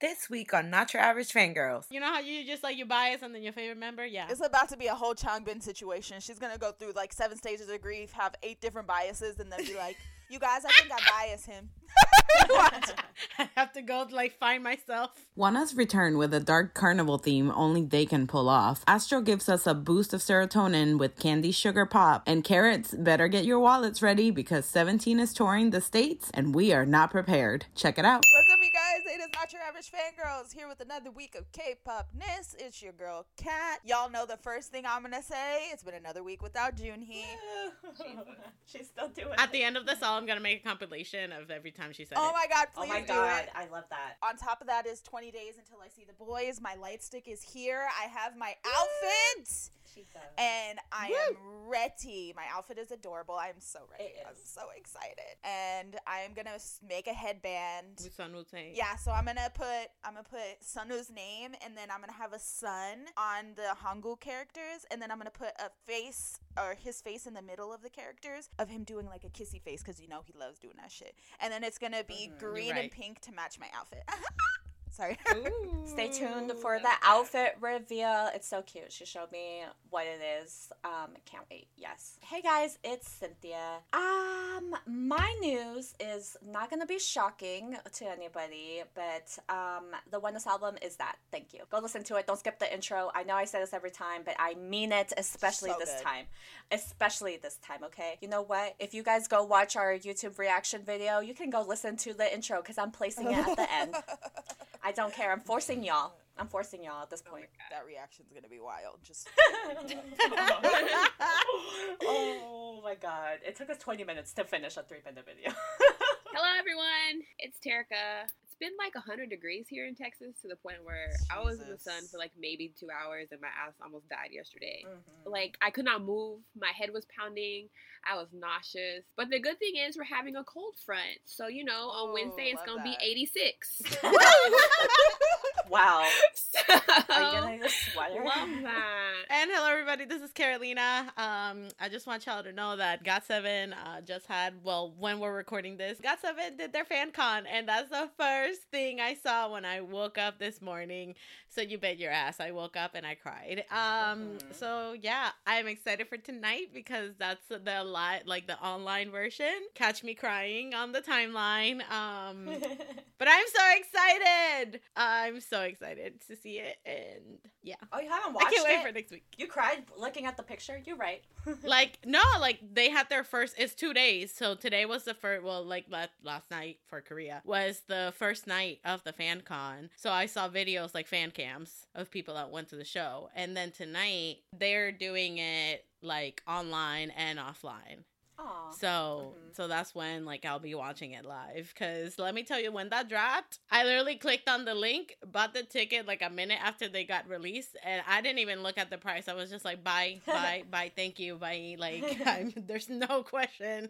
This week on Not Your Average Fangirls. You know how you just like your bias and then your favorite member? Yeah. It's about to be a whole Changbin situation. She's gonna go through like seven stages of grief, have eight different biases, and then be like, "You guys, I think I bias him." I have to go like find myself. ONEUS return with a dark carnival theme only they can pull off. Astro gives us a boost of serotonin with Candy Sugar Pop, and Carats better get your wallets ready because 17 is touring the states and we are not prepared. Check it out. What's you guys? It is not your average fangirls here with another week of K-popness. It's your girl Kat. Y'all know the first thing I'm gonna say. It's been another week without Junhee. She's still doing it. At it. the end of this, all I'm gonna make a compilation of every time she said Oh it. my god, Oh please my do god, it. I love that. On top of that is 20 days until I see the boys. My light stick is here. I have my outfit. She. And I am ready. My outfit is adorable. I'm so ready. It I'm is. so excited. And I am gonna make a headband. With Sun Wu Yeah, so I'm gonna put I'm gonna put Sunwoo's name and then I'm gonna have a sun on the Hangul characters and then I'm gonna put a face or his face in the middle of the characters of him doing like a kissy face because you know he loves doing that shit. And then it's gonna be Mhm. green and pink to match my outfit. Sorry. Stay tuned for the outfit reveal. It's so cute. She showed me what it is. Um, can't wait. Yes. Hey guys, it's Cynthia. Um, my news is not gonna be shocking to anybody, but um, the ONEUS album is that. Thank you. Go listen to it. Don't skip the intro. I know I say this every time, but I mean it, especially So this good. time. Especially this time. Okay. You know what? If you guys go watch our YouTube reaction video, you can go listen to the intro because I'm placing it at the end. I don't care. I'm forcing y'all. I'm forcing y'all at this oh point. that reaction's gonna be wild. Just oh my god. It took us 20 minutes to finish a three minute video. Hello, everyone. It's Terica. It's been like 100 degrees here in Texas to the point where I was in the sun for like maybe two hours and my ass almost died yesterday. Mhm. Like, I could not move. My head was pounding. I was nauseous. But the good thing is, we're having a cold front. So, you know, on Ooh, Wednesday, it's going to be 86. wow. so, Are you need a sweater? love that. Everybody. This is Carolina. Um, I just want y'all to know that GOT7 uh, just had, well, when we're recording this, GOT7 did their fan con, and that's the first thing I saw when I woke up this morning. So you bet your ass, I woke up and I cried. Um, Mhm. so yeah, I'm excited for tonight because that's the live, like the online version. Catch me crying on the timeline. Um, but I'm so excited. I'm so excited to see it, and yeah, oh, you haven't watched I watched can't wait it? for next week. You cried looking at the picture? You're right. like no like they had their first it's two days so today was the first well like last, last night for korea was the first night of the fan con so i saw videos like fan of people that went to the show. And then tonight they're doing it like online and offline. Aw. so Mhm. so that's when like I'll be watching it live. Cuz let me tell you when that dropped I literally clicked on the link bought the ticket like a minute after they got released and I didn't even look at the price. I was just like bye bye bye thank you bye like I'm, there's no question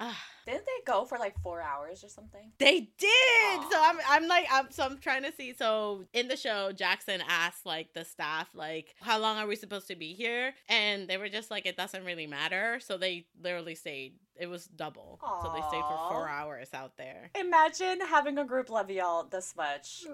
Ah, Didn't they go for like four hours or something? they did! So I'm I'm like I'm so I'm trying to see so in the show Jackson asked like the staff like how long are we supposed to be here? And they were just like it doesn't really matter. So they literally stayed it was double. So they stayed for four hours out there. Imagine having a group love y'all this much.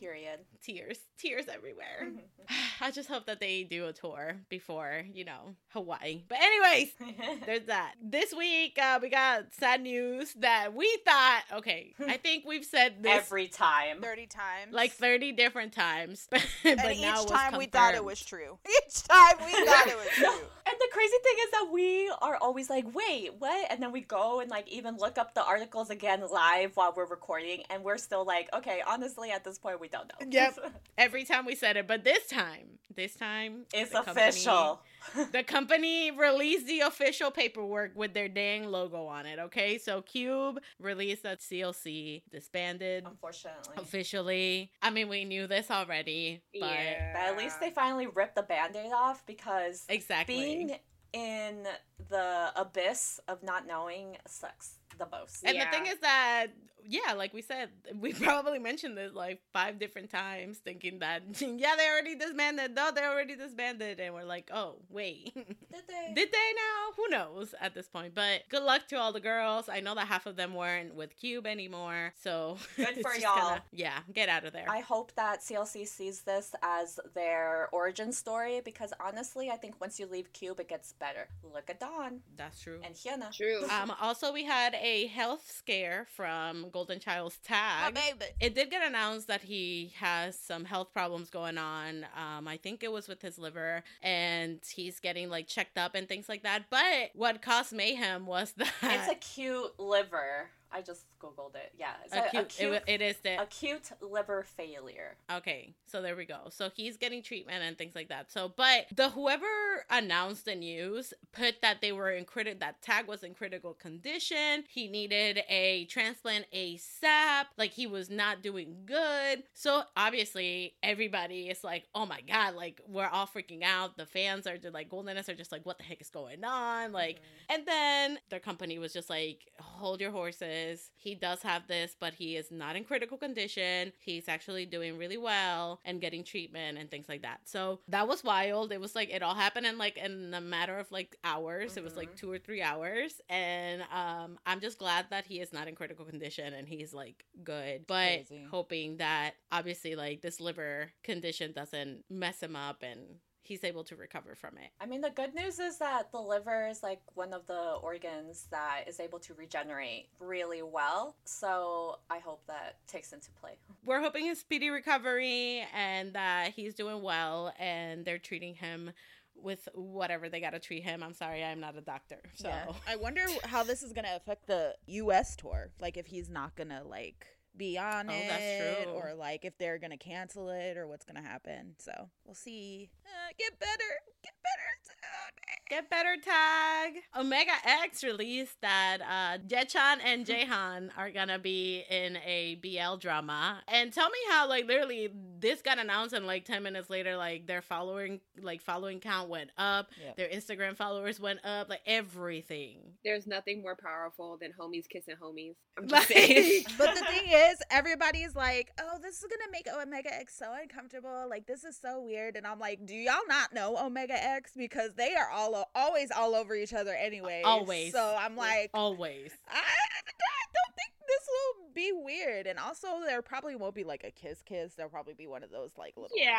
Period. tears tears everywhere Mhm. I just hope that they do a tour before you know Hawaii but anyways there's that. This week, uh, we got sad news that we thought, okay, I think we've said this Every time. 30 times. like 30 different times. but and now each was time we thought it was true. Each time we thought it was No, true. and the crazy thing is that we are always like, wait, what? And then we go and like even look up the articles again live while we're recording, and we're still like, okay, honestly, at this point, we don't know. Yep. Every time we said it, but this time, this time, it's the company- official. the company released the official paperwork with their dang logo on it. Okay, so Cube released that CLC disbanded Unfortunately. officially. I mean, we knew this already, but Yeah. But at least they finally ripped the band aid off because exactly. being in the abyss of not knowing sucks the most. And the thing is that yeah, like we said, we probably mentioned this like five different times, thinking that yeah, they already disbanded. No, they already disbanded, and we're like, oh wait, Did they? did they now? Who knows at this point? But good luck to all the girls. I know that half of them weren't with Cube anymore, so Good for y'all. gonna- yeah, get out of there. I hope that CLC sees this as their origin story because honestly, I think once you leave Cube, it gets better. Look at Dawn That's true. and Hyuna. True. Um, also, we had a health scare from Golden Child's My tag. baby. It did get announced that he has some health problems going on. Um, I think it was with his liver, and he's getting like checked up and things like that. But what caused mayhem was that It's a cute liver. I just googled it. Yeah, it's acute, a cute, it, it is the acute liver failure. Okay, so there we go. So he's getting treatment and things like that. So, but the whoever announced the news put that they were in critical that tag was in critical condition. He needed a transplant ASAP. Like he was not doing good. So obviously everybody is like, oh my god, like we're all freaking out. The fans are just like Goldenness are just like, what the heck is going on? Like, mm-hmm. and then their company was just like, hold your horses. He does have this, but he is not in critical condition. He's actually doing really well and getting treatment and things like that. So that was wild. It was like it all happened in like in a matter of like hours. It was like Mhm. two or three hours. And um I'm just glad that he is not in critical condition and he's like good. But Crazy. hoping that obviously like this liver condition doesn't mess him up and he's able to recover from it. I mean, the good news is that the liver is like one of the organs that is able to regenerate really well. So I hope that takes into play. we're hoping a speedy recovery and that he's doing well and they're treating him with whatever they got to treat him. I'm sorry, I'm not a doctor. So Yeah. I wonder how this is gonna affect the U.S. tour. Like if he's not gonna like be on Oh, it, that's true. or like if they're gonna cancel it, or what's gonna happen. So we'll see. Uh, get better, get better soon. get better tag. Omega X released that uh Yechan and Jaehan are gonna be in a BL drama. And tell me how like literally this got announced and like 10 minutes later like their following like following count went up. Yep. Their Instagram followers went up, like everything. There's nothing more powerful than homies kissing homies. I'm Like- saying. But the thing is, everybody's like, "Oh, this is gonna make Omega X so uncomfortable. Like, this is so weird." And I'm like, "Do y'all not know Omega X because they are all o- always all over each other anyway." Always. So I'm like, Always. I, I don't think this will be weird. And also, there probably won't be like a kiss kiss. There'll probably be one of those like little yeah,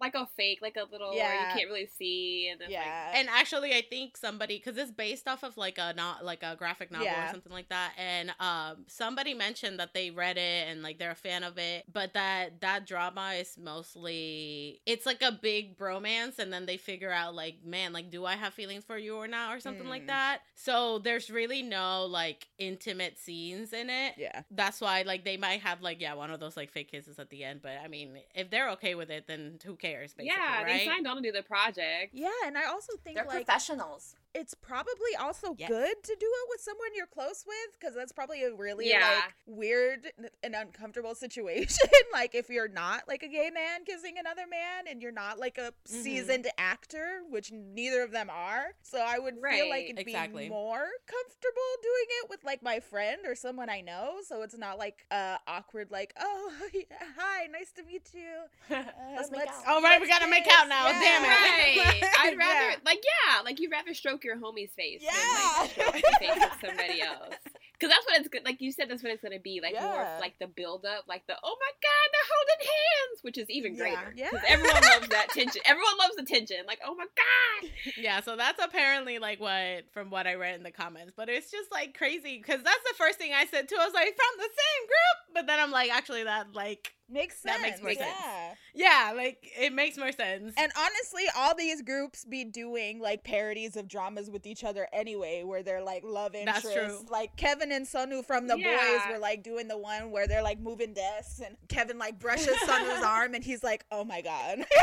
like a fake, like a little where Yeah. you can't really see, and then like yeah. And actually, I think somebody because it's based off of like a not like a graphic novel Yeah. or something like that, and um, somebody mentioned that they read it and like they're a fan of it, but that that drama is mostly it's like a big bromance, and then they figure out like, man, like, do I have feelings for you or not, or something like Mm. that. So there's really no like intimate scenes in it. Yeah. That's why, like, they might have like, yeah, one of those like fake kisses at the end. But I mean, if they're okay with it, then who cares? Basically, yeah, right? they signed on to do the project. Yeah, and I also think They're like professionals. It's probably also Yes. good to do it with someone you're close with because that's probably a really Yeah. like weird and uncomfortable situation like if you're not like a gay man kissing another man and you're not like a Mhm. seasoned actor which neither of them are so i would feel like it'd exactly. be more comfortable doing it with like my friend or someone i know so it's not like uh awkward like oh yeah, hi nice to meet you uh, Let's make out. Oh, right, we let's gotta make out now, damn it. Right. I'd rather Yeah. like yeah, like you'd rather stroke your homie's face Yeah. than like stroke face with somebody else. Because that's what it's good. Like you said, that's what it's gonna be. Like more Yeah. of like the build up, like the oh my god, they're holding hands, which is even greater. Yeah. Because everyone loves that tension. Everyone loves the tension. Like oh my god. Yeah, so that's apparently like what from what I read in the comments, but it's just like crazy because that's the first thing I said too. I was like, from the same group, but then I'm like, actually, that like, makes sense That makes more sense. yeah yeah, like it makes more sense. And honestly, all these groups be doing like parodies of dramas with each other anyway, where they're like love That's interests. true. Like Kevin and Sunwoo from The Boyz were like doing the one where they're like moving desks, and Kevin like brushes Sunwoo's arm, and he's like, "Oh my god."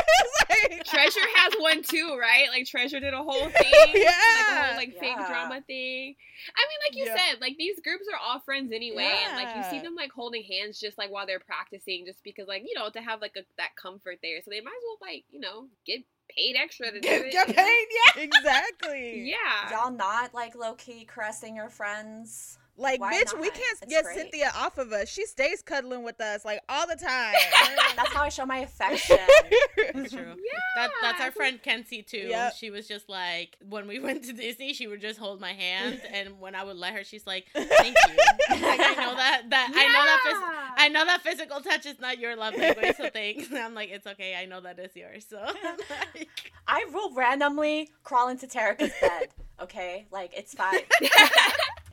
Like- Treasure has one too, right? Like Treasure did a whole thing, like a whole like fake drama thing. I mean, like you Yeah. said, like these groups are all friends anyway, and like you see them like holding hands just like while they're practicing, just because like you know to have like a, that comfort there. So they might as well like you know get paid extra to do Get, it. get you know? paid, yeah, exactly. Yeah. Y'all not like low key caressing your friends Like, Why bitch, we can't It's get great. Cynthia off of us. She stays cuddling with us like all the time. That's how I show my affection. That's true. That, that's our friend Kenzie too. Yep. She was just like when we went to Disney, she would just hold my hand, and when I would let her, she's like, "Thank you." like I know that that I know that phys- I know that physical touch is not your love language, so thanks. And I'm like, it's okay. I know that is yours. So like, I will randomly crawl into Terica's bed. Okay, like it's fine.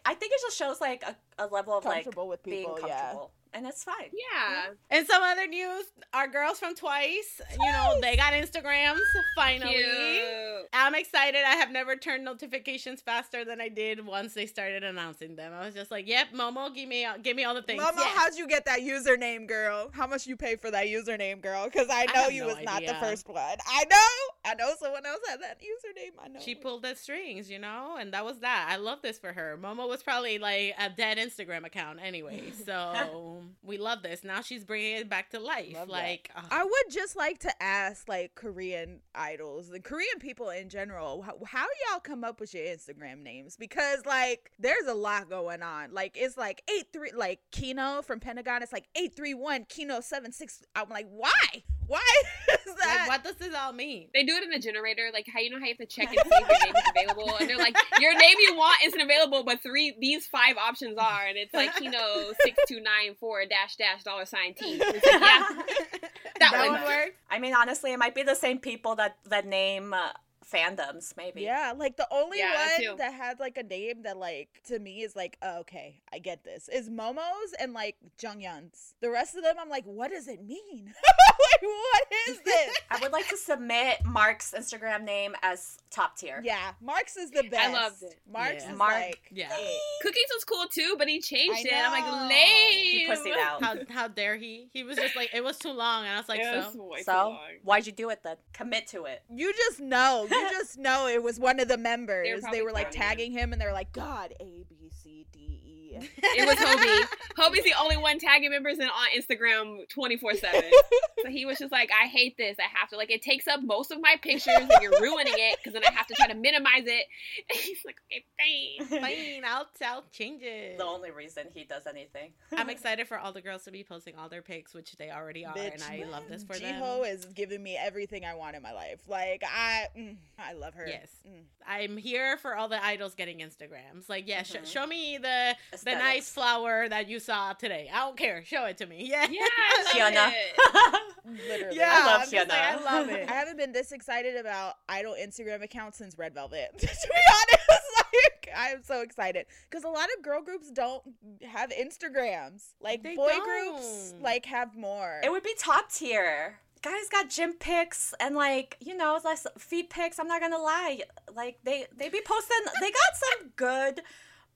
I think it just shows like a, a level of like Comfortable with being people, yeah. comfortable, and that's fine. Yeah. And some other news, our girls from Twice, you know, they got Instagrams finally. Cute. I'm excited. I have never turned notifications faster than I did once they started announcing them. I was just like, "Yep, Momo, give me give me all the things." Mama, Yes. how'd you get that username, girl? How much you pay for that username, girl? Because I know have you no was not the first one. I know. I know someone else had that username. I know. She pulled the strings, you know, and that was that. I love this for her. Momo was probably like a dead Instagram account anyway, so we love this. Now she's bringing it back to life. Love like, ugh. I would just like to ask, like Korean idols, the Korean people in general, how, how y'all come up with your Instagram names? Because like, there's a lot going on. Like, it's like eight three, like Kino from Pentagon. It's like eight three one Kino seven six. I'm like, why? Why that? like, what does this all mean? They do it in the generator, like how you know how you have to check and see if your name is available, and they're like, your name you want isn't available, but three these five options are, and it's like you know six two nine four dash dash dollar sign T. Like, yeah, that, That one. would work. I mean, honestly, it might be the same people that that name uh, fandoms. Maybe. Yeah, like the only Yeah, one that had like a name that like to me is like, oh, okay, I get this. Is Momo's and like Junghyun's. The rest of them, I'm like, what does it mean? like, what is this? I would like to submit Mark's Instagram name as top tier. yeah, Mark's is the best. I loved it. Mark's Yeah. is Mark- like, Yeah. Cookies was cool too, but he changed it. I'm like, lame. He pussied out. How how dare he? He was just like it was too long, and I was like, It was so. way too So long. why'd you do it then? Commit to it. you just know, you just know it was one of the members. They were like tagging him, and they're like, God, A B C D It was Hobie. Hobie's the only one tagging members and on Instagram 24 7. So he was just like, I hate this. I have to, like, it takes up most of my pictures and you're ruining it because then I have to try to minimize it. And he's like, okay, fine. Fine, I'll I'll change it. The only reason he does anything. I'm excited for all the girls to be posting all their pics, which they already are, and I love this for them. Jihyo is giving me everything I want in my life. Like I, mm, I love her. Yes. Mm. I'm here for all the idols getting Instagrams. Like, yeah, sh- Mhm. show me the the Aesthetics. nice flower that you saw today. I don't care. Show it to me. Yeah. Yeah, I love Fiona. it. Literally. Yeah, I love I'm like, I love it. I haven't been this excited about idol Instagram accounts since Red Velvet. to be honest, like I am so excited because a lot of girl groups don't have Instagrams. Like They boy groups, don't. like have more. It would be top tier. Guys got gym pics and like you know like feet pics. I'm not gonna lie, like they they be posting. They got some good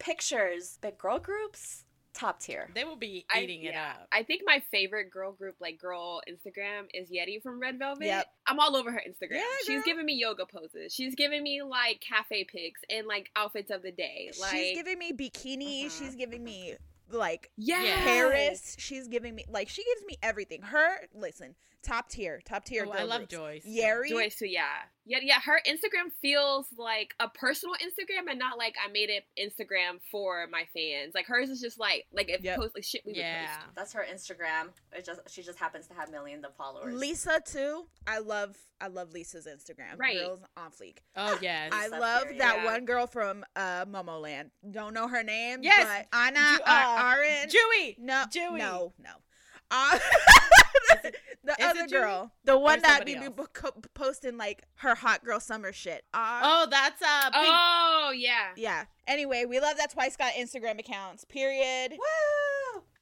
pictures. But girl groups, top tier. They will be I- eating it yeah. up. I think my favorite girl group, like girl Instagram, is Yeri from Red Velvet. Yep. I'm all over her Instagram. Yeah, She's girl. giving me yoga poses. She's giving me like cafe pics and like outfits of the day. Like she's giving me bikini. Uh-huh. She's giving me like yeah. Yeah. Paris. She's giving me like she gives me everything. Her listen, top tier, top tier. Oh, girl I love groups. Joyce. Yeri, Joyce too, yeah. Yeah, yeah. Her Instagram feels like a personal Instagram and not like I made it Instagram for my fans. Like hers is just like like it Yep. posts like shit we would Yeah. post. That's her Instagram. It just she just happens to have millions of followers. Lisa too. I love I love Lisa's Instagram. Right. Girls on fleek. Oh yes. I Lisa love period. that Yeah. one girl from uh Momoland. Don't know her name. Yes. but Anna Ju- uh, uh, Aren. JooE. no, JooE. no, no. Uh, the is other girl, the one that be, be posting like her hot girl summer shit. Uh, Oh, that's uh. Pink. Oh yeah. yeah. Anyway, we love that Twice got Instagram accounts. Period. Woo!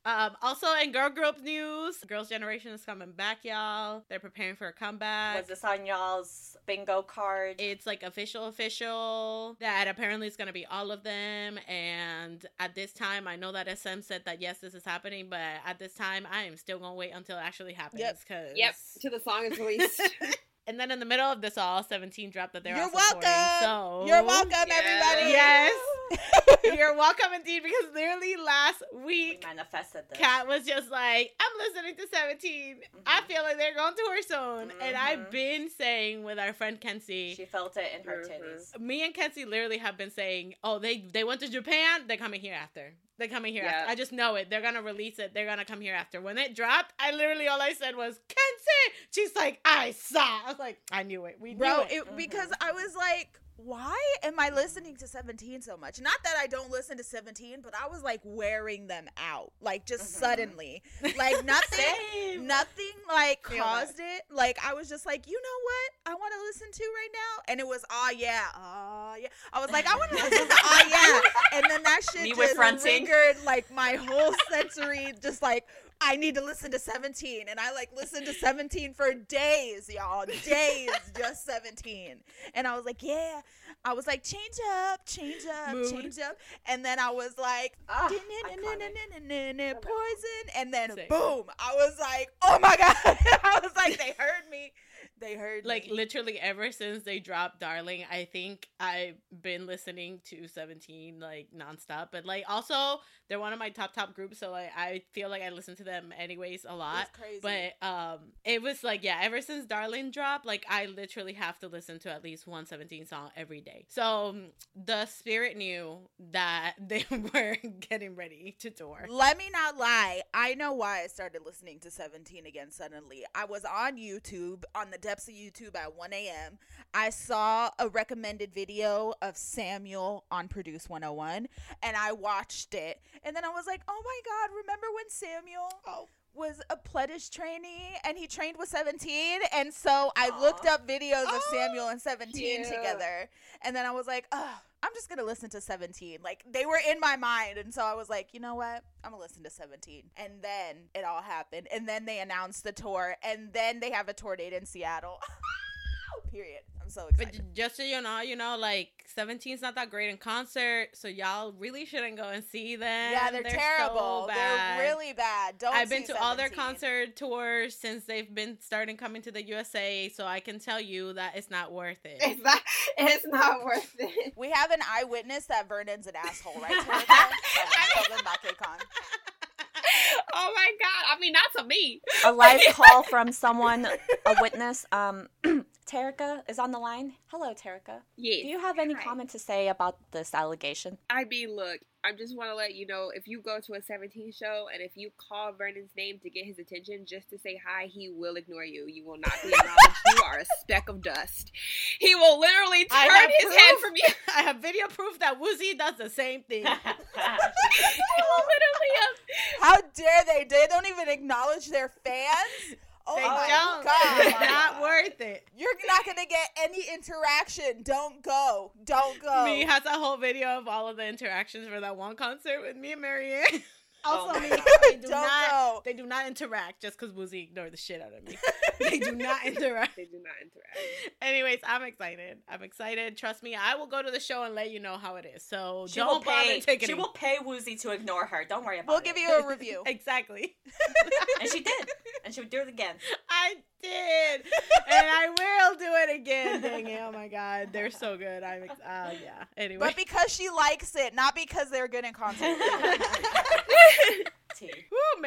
Um, also in girl group news, Girls' Generation is coming back, y'all. They're preparing for a comeback. Was this on y'all's bingo card? It's like official, official that apparently it's gonna be all of them. And at this time, I know that SM said that yes, this is happening, but at this time, I am still gonna wait until it actually happens. Yep. Cause Yep. To the song is released. And then in the middle of this all, 17 dropped that they're You're all welcome. So You're welcome, Yes. everybody. Yes. You're welcome indeed because literally last we week manifested this. Kat was just like, I'm listening to 17. I Mhm. feel like they're going to tour soon. And I've Mhm. been saying with our friend Kenzie, She felt it in her Mhm. titties. me and Kenzie literally have been saying, oh, they they went to Japan, they're coming here after. They coming here. Yeah. After. I just know it. They're gonna release it. They're gonna come here after. When it dropped, I literally all I said was Kenzie. She's like, I saw. I was like, I knew it. We Bro, knew it. it, because mm-hmm. I was like, why am I listening to 17 so much? Not that I don't listen to 17, but I was like wearing them out, like just Mhm. suddenly. Like nothing, nothing like Feel that. caused it. Like I was just like, you know what? I want to listen to right now, and it was ah yeah, ah yeah. I was like, I want to listen to ah yeah, and then that shit Me just with fronting. triggered like my whole sensory, just like. I need to listen to 17 and I like listened to 17 for days, y'all. Days just 17. And I was like, yeah. I was like, change up, change up, Mood. change up. And then I was like, Ah, poison. And then Same. boom, I was like, oh my God. I was like, they heard me. They heard like me. literally ever since they dropped Darling, I think I've been listening to 17 like nonstop. But like also they're one of my top top groups, so like I feel like I listen to them anyways a lot. But um it was like yeah, ever since Darling dropped, like I literally have to listen to at least one 17 song every day. So um, the spirit knew that they were getting ready to tour. Let me not lie. I know why I started listening to 17 again suddenly. I was on YouTube, on the depths of YouTube at 1 a.m. I saw a recommended video of Samuel on Produce 101, and I watched it. And then I was like, oh my God, remember when Samuel oh, was a pledge trainee and he trained with 17? And so I looked up videos of Oh, Samuel and 17 cute. together. And then I was like, oh, I'm just gonna listen to 17. Like they were in my mind, and so I was like, you know what? I'm gonna listen to 17. And then it all happened, and then they announced the tour, and then they have a tour date in Seattle. Period. I'm so But excited. j- just so you know, you know, like 17's not that great in concert, so y'all really shouldn't go and see them. yeah, they're, so terrible. bad. they're really bad. Don't. I've been see to all their concert tours since they've been starting coming to the USA, so I can tell you that it's not worth it. It's not, it's not worth it. We have an eyewitness that Vernon's an asshole, right? Terica? Tell them about KCON. oh my god! I mean, not to me. a live call from someone, a witness. Um, Terica is on the line. Hello, Terica. Yes. Do you have any Hi. comment to say about this allegation? I mean, look, I just want to let you know if you go to a 17 show and if you call Vernon's name to get his attention just to say hi, he will ignore you. You will not be acknowledged. you are a speck of dust. He will literally I turn have his head from you. I have video proof that Woozi does the same thing. he will literally. Uh, How dare they? They don't even acknowledge their fans. Oh they my don't. god! It's not worth it. You're not gonna get any interaction. Don't go. Don't go. Me has a whole video of all of the interactions for that one concert with me and Marianne. Also, Oh me. They do go. They do not interact just because Woozi ignored the shit out of me. they do not interact. they do not interact. Anyways, I'm excited. I'm excited. Trust me, I will go to the show and let you know how it is. So She don't pay. bother taking She will pay Woozi to ignore her. Don't worry about it. We'll give you a review. exactly. And she did. And she would do it again. I did, and I will do it again. Dang it! Oh my god, they're so good. I'm. Ex- uh, yeah. Anyway. But because she likes it, not because they're good in concert. T.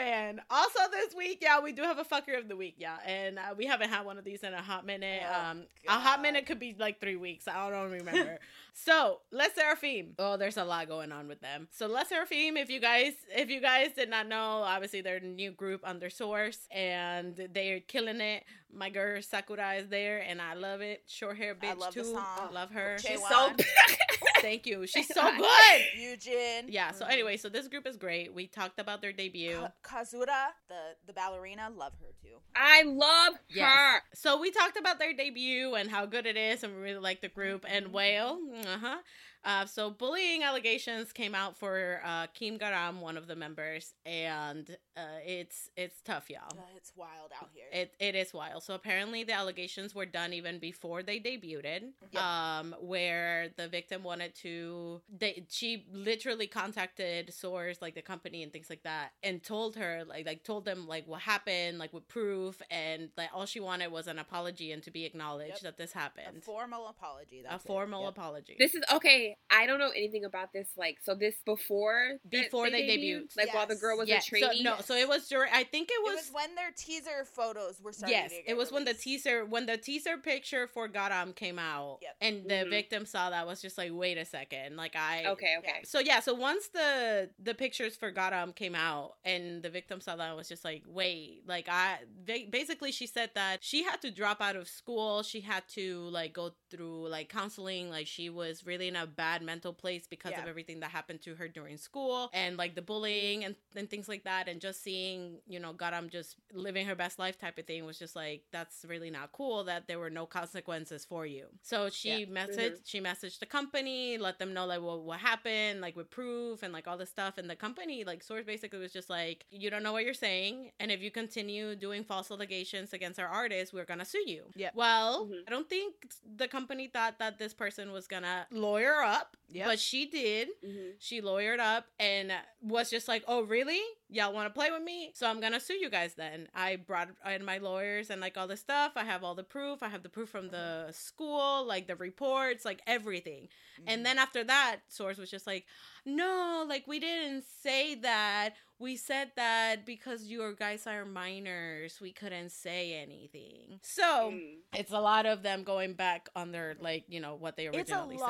Man. Also, this week, yeah, we do have a fucker of the week, yeah, and uh, we haven't had one of these in a hot minute. Oh, um, a hot minute could be like three weeks. I don't remember. so, LE SSERAFIM. Oh, there's a lot going on with them. So, LE SSERAFIM, if you guys, if you guys did not know, obviously they're a new group under Source, and they're killing it. My girl Sakura is there, and I love it. Short hair bitch I love too. Love her. She's She's so. Thank you. She's so good. Eugen. Yeah. So anyway, so this group is great. We talked about their debut. Ka- Kazuha, the the ballerina, love her too. I love her. So we talked about their debut and how good it is, and we really like the group. And Whale, uh-huh. Uh, so bullying allegations came out for uh, Kim Garam, one of the members, and uh, it's it's tough, y'all. Uh, it's wild out here. It it is wild. So apparently the allegations were done even before they debuted. Yep. Um, where the victim wanted to, they she literally contacted Source, like the company and things like that, and told her like like told them like what happened, like with proof, and like all she wanted was an apology and to be acknowledged Yep. that this happened. a formal apology. A That's it. formal Yep. apology. This is okay. Say I don't know anything about this. Like, so this before Before they debuted. like while the girl was yeah, a trainee. So, no, so it was during. I think it It was. was when their teaser photos were starting. yes, to get it was when the teaser when the teaser picture for Garam came out, Yep. and the Mhm. victim saw that was just like, wait a second, like I. Okay, okay. So yeah, so once the the pictures for Garam came out and the victim saw that, was just like, wait, like I ba- basically she said that she had to drop out of school, she had to like go through like counseling, like she was really in a bad mental place because of everything that happened to her during school and like the bullying and, and things like that, and just seeing you know Garam just living her best life type of thing was just like that's really not cool that there were no consequences for you. So she Yeah. messaged she messaged the company, let them know like what what happened, like with proof and like all this stuff. And the company, like Source basically was just like, You don't know what you're saying, and if you continue doing false allegations against our artist, we're gonna sue you. Yeah. Well, Mhm. I don't think the company thought that this person was gonna lawyer up, Yep. but she did. Mhm. She lawyered up and was just like, "Oh, really? Y'all want to play with me? So I'm gonna sue you guys." Then I brought in my lawyers and like all this stuff. I have all the proof. I have the proof from the school, like the reports, like everything. Mm-hmm. And then after that, Source was just like, "No, like we didn't say that. We said that because your guys are minors, we couldn't say anything." So Mm. it's a lot of them going back on their like you know what they it's a originally said.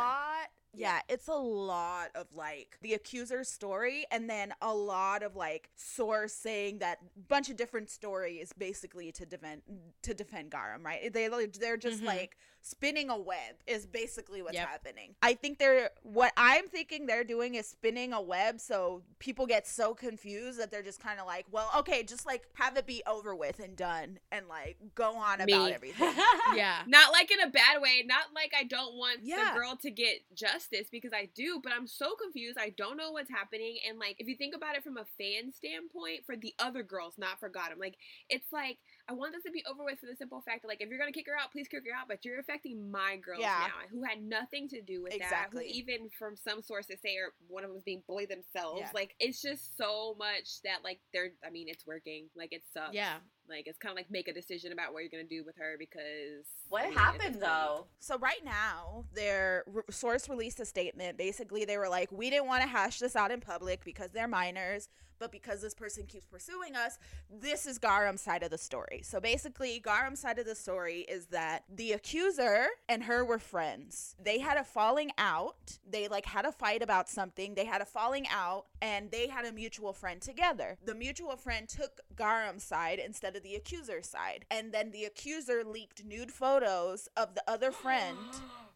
Yeah it's a lot of like the accuser's story and then a lot of like source saying that bunch of different stories basically to defend to defend garam right they they're just Mhm. like spinning a web is basically what's Yep. happening i think they're what i'm thinking they're doing is spinning a web so people get so confused that they're just kind of like well okay just like have it be over with and done and like go on about everything Yeah. Not like in a bad way. Not like I don't want Yeah. the girl to get justice because I do, but I'm so confused. I don't know what's happening. And like, if you think about it from a fan standpoint, for the other girls, not for Garam, like it's like I want this to be over with for the simple fact that like if you're gonna kick her out, please kick her out. But you're affecting my girls Yeah. now, who had nothing to do with Exactly. that. Who even from some sources say or one of them is being bullied themselves. Yeah. Like it's just so much that like they're. I mean, it's working. Like it sucks. Yeah. Like it's kind of like make a decision about what you're gonna do with her because What I mean, happened though? So right now, their re- source released a statement. Basically, they were like, "We didn't want to hash this out in public because they're minors, but because this person keeps pursuing us, this is Garam's side of the story." So basically, Garam's side of the story is that the accuser and her were friends. They had a falling out. They like had a fight about something. They had a falling out, and they had a mutual friend together. The mutual friend took Garam's side instead of the accuser's side, and then the accuser leaked nude photos of the other friend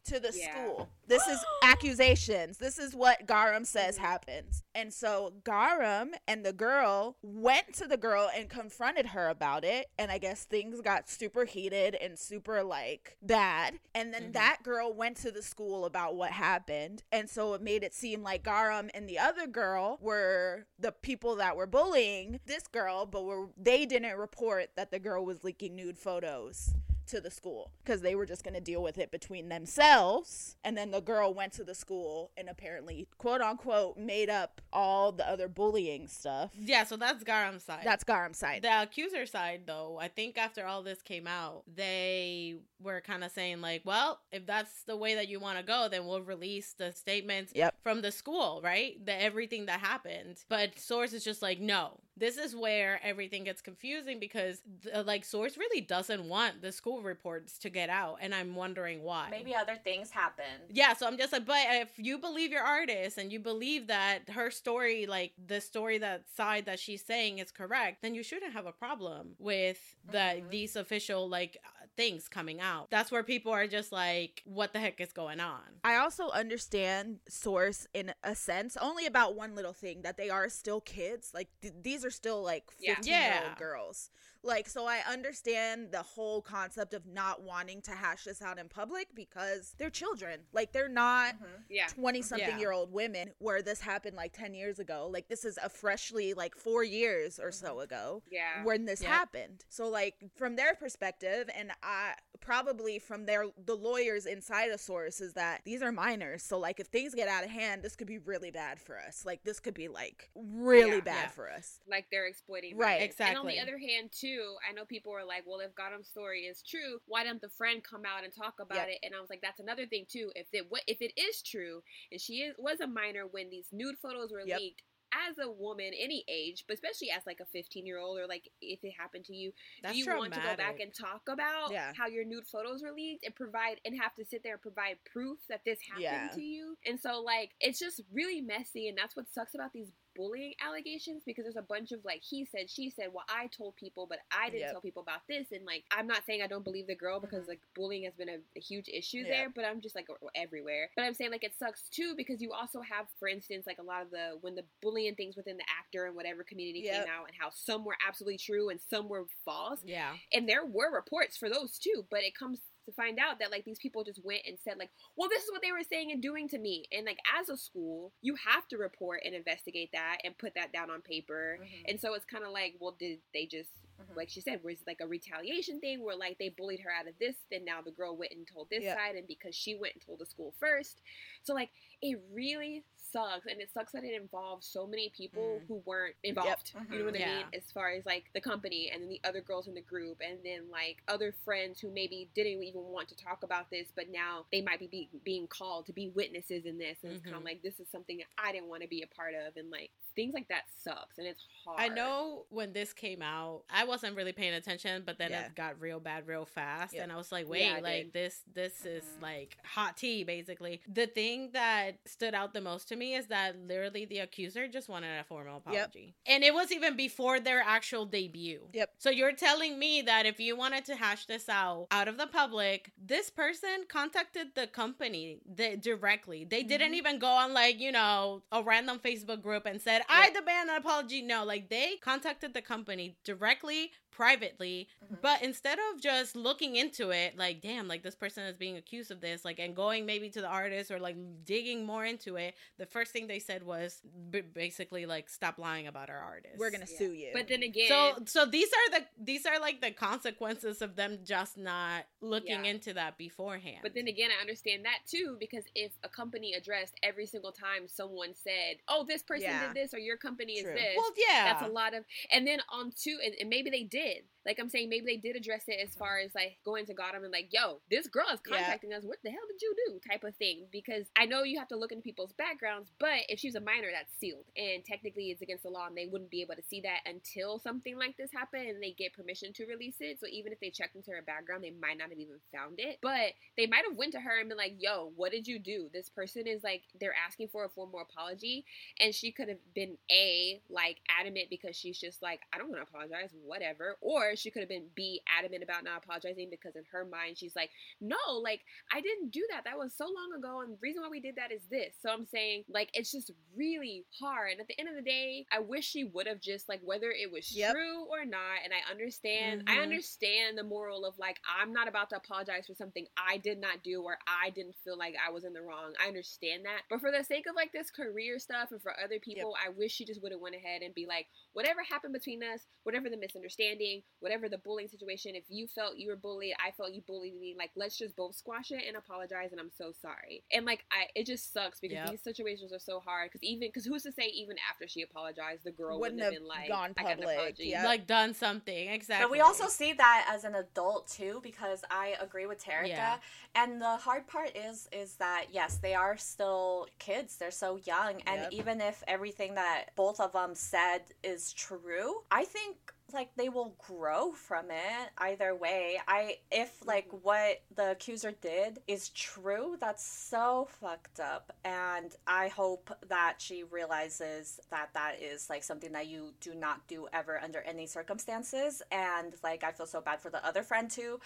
to the Yeah. school. This is accusations. This is what Garam says happens. And so Garam and the girl went to the girl and confronted her about it. And I guess things got super heated and super like bad. And then Mhm. that girl went to the school about what happened. And so it made it seem like Garam and the other girl were the people that were bullying this girl, but were they didn't report that the girl was leaking nude photos to the school because they were just going to deal with it between themselves. And then the girl went to the school and apparently, quote unquote, made up all the other bullying stuff. Yeah, so that's Garam's side. That's Garam's side. the accuser side though. I think after all this came out, they were kind of saying like, well, if that's the way that you want to go, then we'll release the statements Yep. from the school, right? The everything that happened. But Source is just like, no. This is where everything gets confusing because the, like Source really doesn't want the school reports to get out, and I'm wondering why. Maybe other things happened. Yeah, so I'm just like, but if you believe your artist and you believe that her story, like the story that side that she's saying is correct, then you shouldn't have a problem with the Mhm. these official like things coming out. That's where people are just like, what the heck is going on? I also understand Source in a sense, only about one little thing that they are still kids. Like th- these are still like Yeah. 15 year Yeah. old girls. Like so I understand the whole concept of not wanting to hash this out in public because they're children. Like they're not Mhm. Yeah. 20 something Yeah. year old women where this happened like 10 years ago. Like this is a freshly like 4 years or so ago Yeah. when this Yep. happened. So like from their perspective and I probably from their the lawyers inside of source is that these are minors. So like if things get out of hand, this could be really bad for us. Like this could be like really Yeah. bad for us. like they're exploiting Right. minors. And on the other hand, too, too, I know people were like, well, if Garam's story is true, why didn't the friend come out and talk about Yep. it? And I was like, that's another thing too. If it what if it is true and she is was a minor when these nude photos were Yep. leaked. As a woman, any age, but especially as like a 15 year old, or like if it happened to you, That's do you want to go back and talk about Yeah. how your nude photos were leaked and provide and have to sit there and provide proof that this happened Yeah. to you? And so like it's just really messy and that's what sucks about these bullying allegations because there's a bunch of like he said she said well I told people but I didn't Yep. tell people about this and like I'm not saying I don't believe the girl because Mhm. like bullying has been a, a huge issue Yeah. there but I'm just like everywhere but I'm saying like it sucks too because you also have for instance like a lot of the when the bullying things within the actor and whatever community Yep. came out and how some were absolutely true and some were false Yeah. and there were reports for those too but it comes to find out that like these people just went and said like well this is what they were saying and doing to me and like as a school you have to report and investigate that and put that down on paper Mhm. and so it's kind of like well did they just Mhm. like she said was it like a retaliation thing where like they bullied her out of this then now the girl went and told this Yep. side and because she went and told the school first so like it really sucks and it sucks that it involves so many people Mm. who weren't involved you know what i mean as far as like the company and then the other girls in the group and then like other friends who maybe didn't even want to talk about this but now they might be, be being called to be witnesses in this and it's kind of like this is something i didn't want to be a part of and like things like that sucks and it's hard I know when this came out, I wasn't really paying attention, but then Yeah. it got real bad real fast, Yep. and I was like, "Wait, Yeah, like did. this, this is Mhm. like hot tea, basically." The thing that stood out the most to me is that literally the accuser just wanted a formal Yep. apology, and it was even before their actual debut. Yep. So you're telling me that if you wanted to hash this out out of the public, this person contacted the company the, directly. They didn't Mhm. even go on like you know a random Facebook group and said, "I demand an apology." No, like they contacted the company directly, privately. Mhm. But instead of just looking into it, like damn, like this person is being accused of this, like and going maybe to the artist or like digging more into it, the first thing they said was b- basically like stop lying about our artist. We're gonna Yeah. sue you. but then again So so these are the these are like the consequences of them just not looking Yeah. into that beforehand. But then again, I understand that too because if a company addressed every single time someone said, "Oh, this person Yeah. did this," or "Your company True. is this," well, yeah, that's a lot of. And then on two, and, and maybe they did did like I'm saying, maybe they did address it as far as like going to Garam and like, "Yo, this girl is Yeah. contacting us. What the hell did you do?" Type of thing. Because I know you have to look into people's backgrounds, but if she's a minor, that's sealed, and technically it's against the law, and they wouldn't be able to see that until something like this happened and they get permission to release it. So even if they checked into her background, they might not have even found it. But they might have went to her and been like, "Yo, what did you do? This person is like they're asking for a formal apology." And she could have been A, like adamant because she's just like, "I don't want to apologize, whatever." Or she could have been B, adamant about not apologizing because in her mind she's like, "No, like I didn't do that. That was so long ago and the reason why we did that is this." So I'm saying like it's just really hard. And at the end of the day, I wish she would have just like whether it was Yep. true or not and I understand I Mhm. understand the moral of like I'm not about to apologize for something I did not do or I didn't feel like I was in the wrong. I understand that. But for the sake of like this career stuff and for other people, I wish she just would have went ahead and be like, whatever happened between us, whatever the misunderstanding, whatever the bullying situation, if you felt you were bullied, I felt you bullied me, like let's just both squash it and apologize and I'm so sorry. And like I it just sucks because Yep. these situations are so hard because even because who's to say even after she apologized, the girl Wouldn't wouldn't, have have been like gone I got an public, apology. yeah. like done something exactly. But we also see that as an adult too, because I agree with Terica. Yeah. And the hard part is, is that yes, they are still kids. They're so young, and Yep. even if everything that both of them said is true, I think like they will grow from it either way. I if like mm-hmm. what the accuser did is true, that's so fucked up, and I hope that she realizes that that is like something that you do not do ever under any circumstances. And like I feel so bad for the other friend too.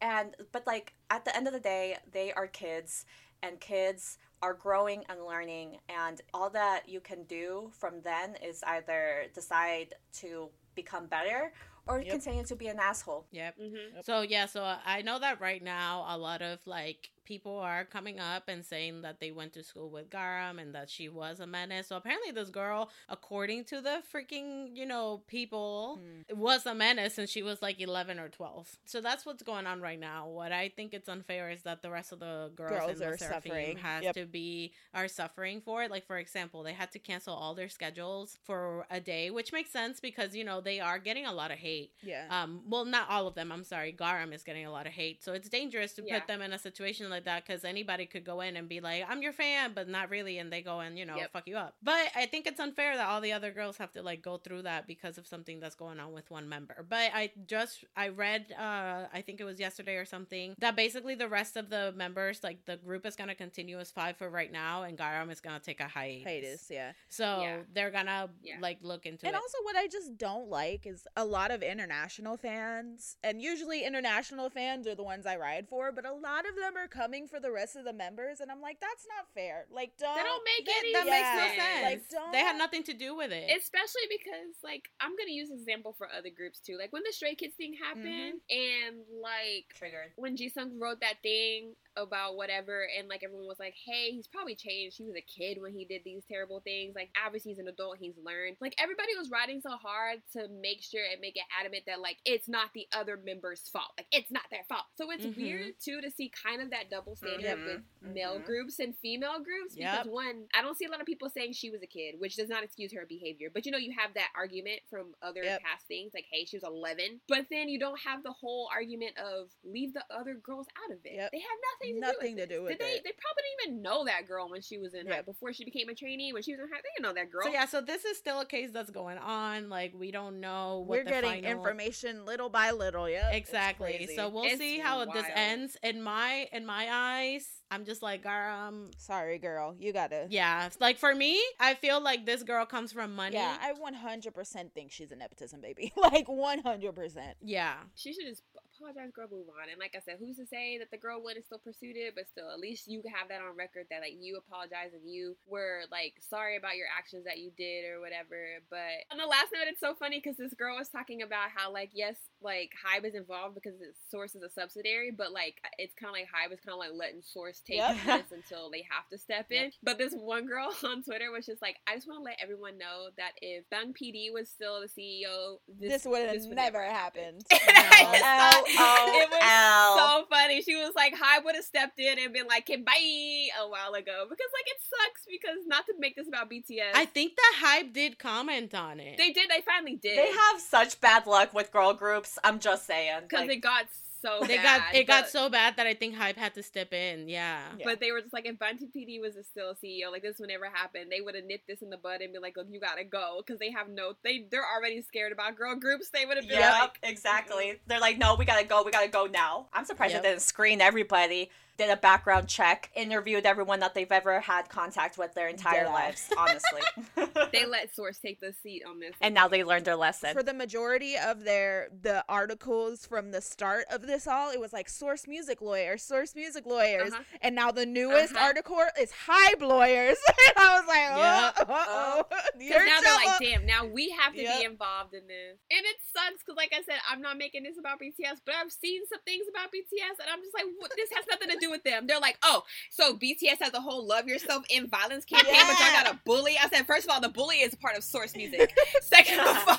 And but like at the end of the day, they are kids and kids are growing and learning and all that you can do from then is either decide to become better or Yep. continue to be an asshole. Yep. Mm-hmm. So yeah, so I know that right now a lot of like people are coming up and saying that they went to school with Garam and that she was a menace. So apparently, this girl, according to the freaking, you know, people, Mm. was a menace and she was like 11 or 12. So that's what's going on right now. What I think it's unfair is that the rest of the girls, Girls in the are suffering. has Yep. to be are suffering for it. Like for example, they had to cancel all their schedules for a day, which makes sense because you know they are getting a lot of hate. Yeah. Um, well, not all of them. I'm sorry. Garam is getting a lot of hate, so it's dangerous to Yeah. put them in a situation like that because anybody could go in and be like, "I'm your fan," but not really, and they go and you know Yep. fuck you up. But I think it's unfair that all the other girls have to like go through that because of something that's going on with one member. But I just I read, uh, I think it was yesterday or something, that basically the rest of the members, like the group, is gonna continue as five for right now, and Garam is gonna take a hiatus. Hiatus, yeah. So Yeah. they're gonna Yeah. like look into And it. And also, what I just don't like is a lot of international fans, and usually international fans are the ones I ride for, but a lot of them are coming for the rest of the members, and I'm like, that's not fair. Like, don't. That don't make that, any that makes no sense. sense. Like, don't. they had nothing to do with it. Especially because, like, I'm gonna use example for other groups too. Like when the Stray Kids thing happened, mm-hmm. and like Triggered. when Jisung wrote that thing about whatever, and like everyone was like, "Hey, he's probably changed. He was a kid when he did these terrible things. Like, obviously he's an adult. He's learned. Like everybody was riding so hard to make sure and make it adamant that like it's not the other members' fault. Like it's not their fault. So it's Mhm. weird too to see kind of that double standard Mhm. with male Mhm. groups and female groups because Yep. one, I don't see a lot of people saying she was a kid, which does not excuse her behavior. But you know, you have that argument from other Yep. past things, like, hey, she was 11. But then you don't have the whole argument of leave the other girls out of it. Yep. They have nothing to Nothing do to do this. with Did they, it. they probably didn't even know that girl when she was in high before she became a trainee. When she was in high, they didn't know that girl. So yeah, so this is still a case that's going on. Like we don't know what We're the getting final- information little by little. Yeah. Exactly. So we'll It's see how this ends. In my in my eyes, I'm just like, um, Sorry, girl. You gotta. yeah. Like for me, I feel like this girl comes from money. Yeah, I 100% think she's a nepotism baby. like 100%. yeah. she should just apologize, girl, move on. And like I said, who's to say that the girl wouldn't still pursued it? But still, at least you have that on record that like you apologize and you were like sorry about your actions that you did or whatever. But on the last note, it's so funny because this girl was talking about how like yes, like Hybe is involved because its source is a subsidiary, but like it's kind of like Hybe is kind of like letting source take Yep. this until they have to step in. But this one girl on Twitter was just like, I just want to let everyone know that if Bang PD was still the CEO, This, this, would have never happened. And I just thought it was so funny. She was like, "Hybe," would have stepped in and been like, "Okay, bye," a while ago because like it sucks because not to make this about BTS. I think the Hybe did comment on it. they did. They finally did. They have such bad luck with girl groups. I'm just saying. because Like, it got so They bad, got it got so bad that I think Hybe had to step in. Yeah. Yeah. But they were just like, if Bang PD was a still CEO, like this would never happen. They would have nipped this in the bud and be like, look, you gotta go, because they have no, they they're already scared about girl groups. They would have been Yep, like, exactly. They're like, no, we gotta go. We gotta go now. I'm surprised Yep. they didn't screen everybody. Did a background check, interviewed everyone that they've ever had contact with their entire Deadass. lives, honestly. they let Source take the seat on this. and now they learned their lesson. For the majority of their the articles from the start of this all, it was like source music lawyers, source music lawyers, Uh-huh. and now the newest Uh-huh. article is Hybe lawyers. and I was like, Yep. oh, uh-oh. Because You're now they're like, damn, now we have to Yep. be involved in this. And it sucks because, like I said, I'm not making this about BTS, but I've seen some things about BTS, and I'm just like, what? this has nothing to do with them. They're like, oh, so BTS has a whole love yourself in violence campaign, but y'all Yeah. got a bully. I said, first of all, the bully is a part of Source Music. Second of all,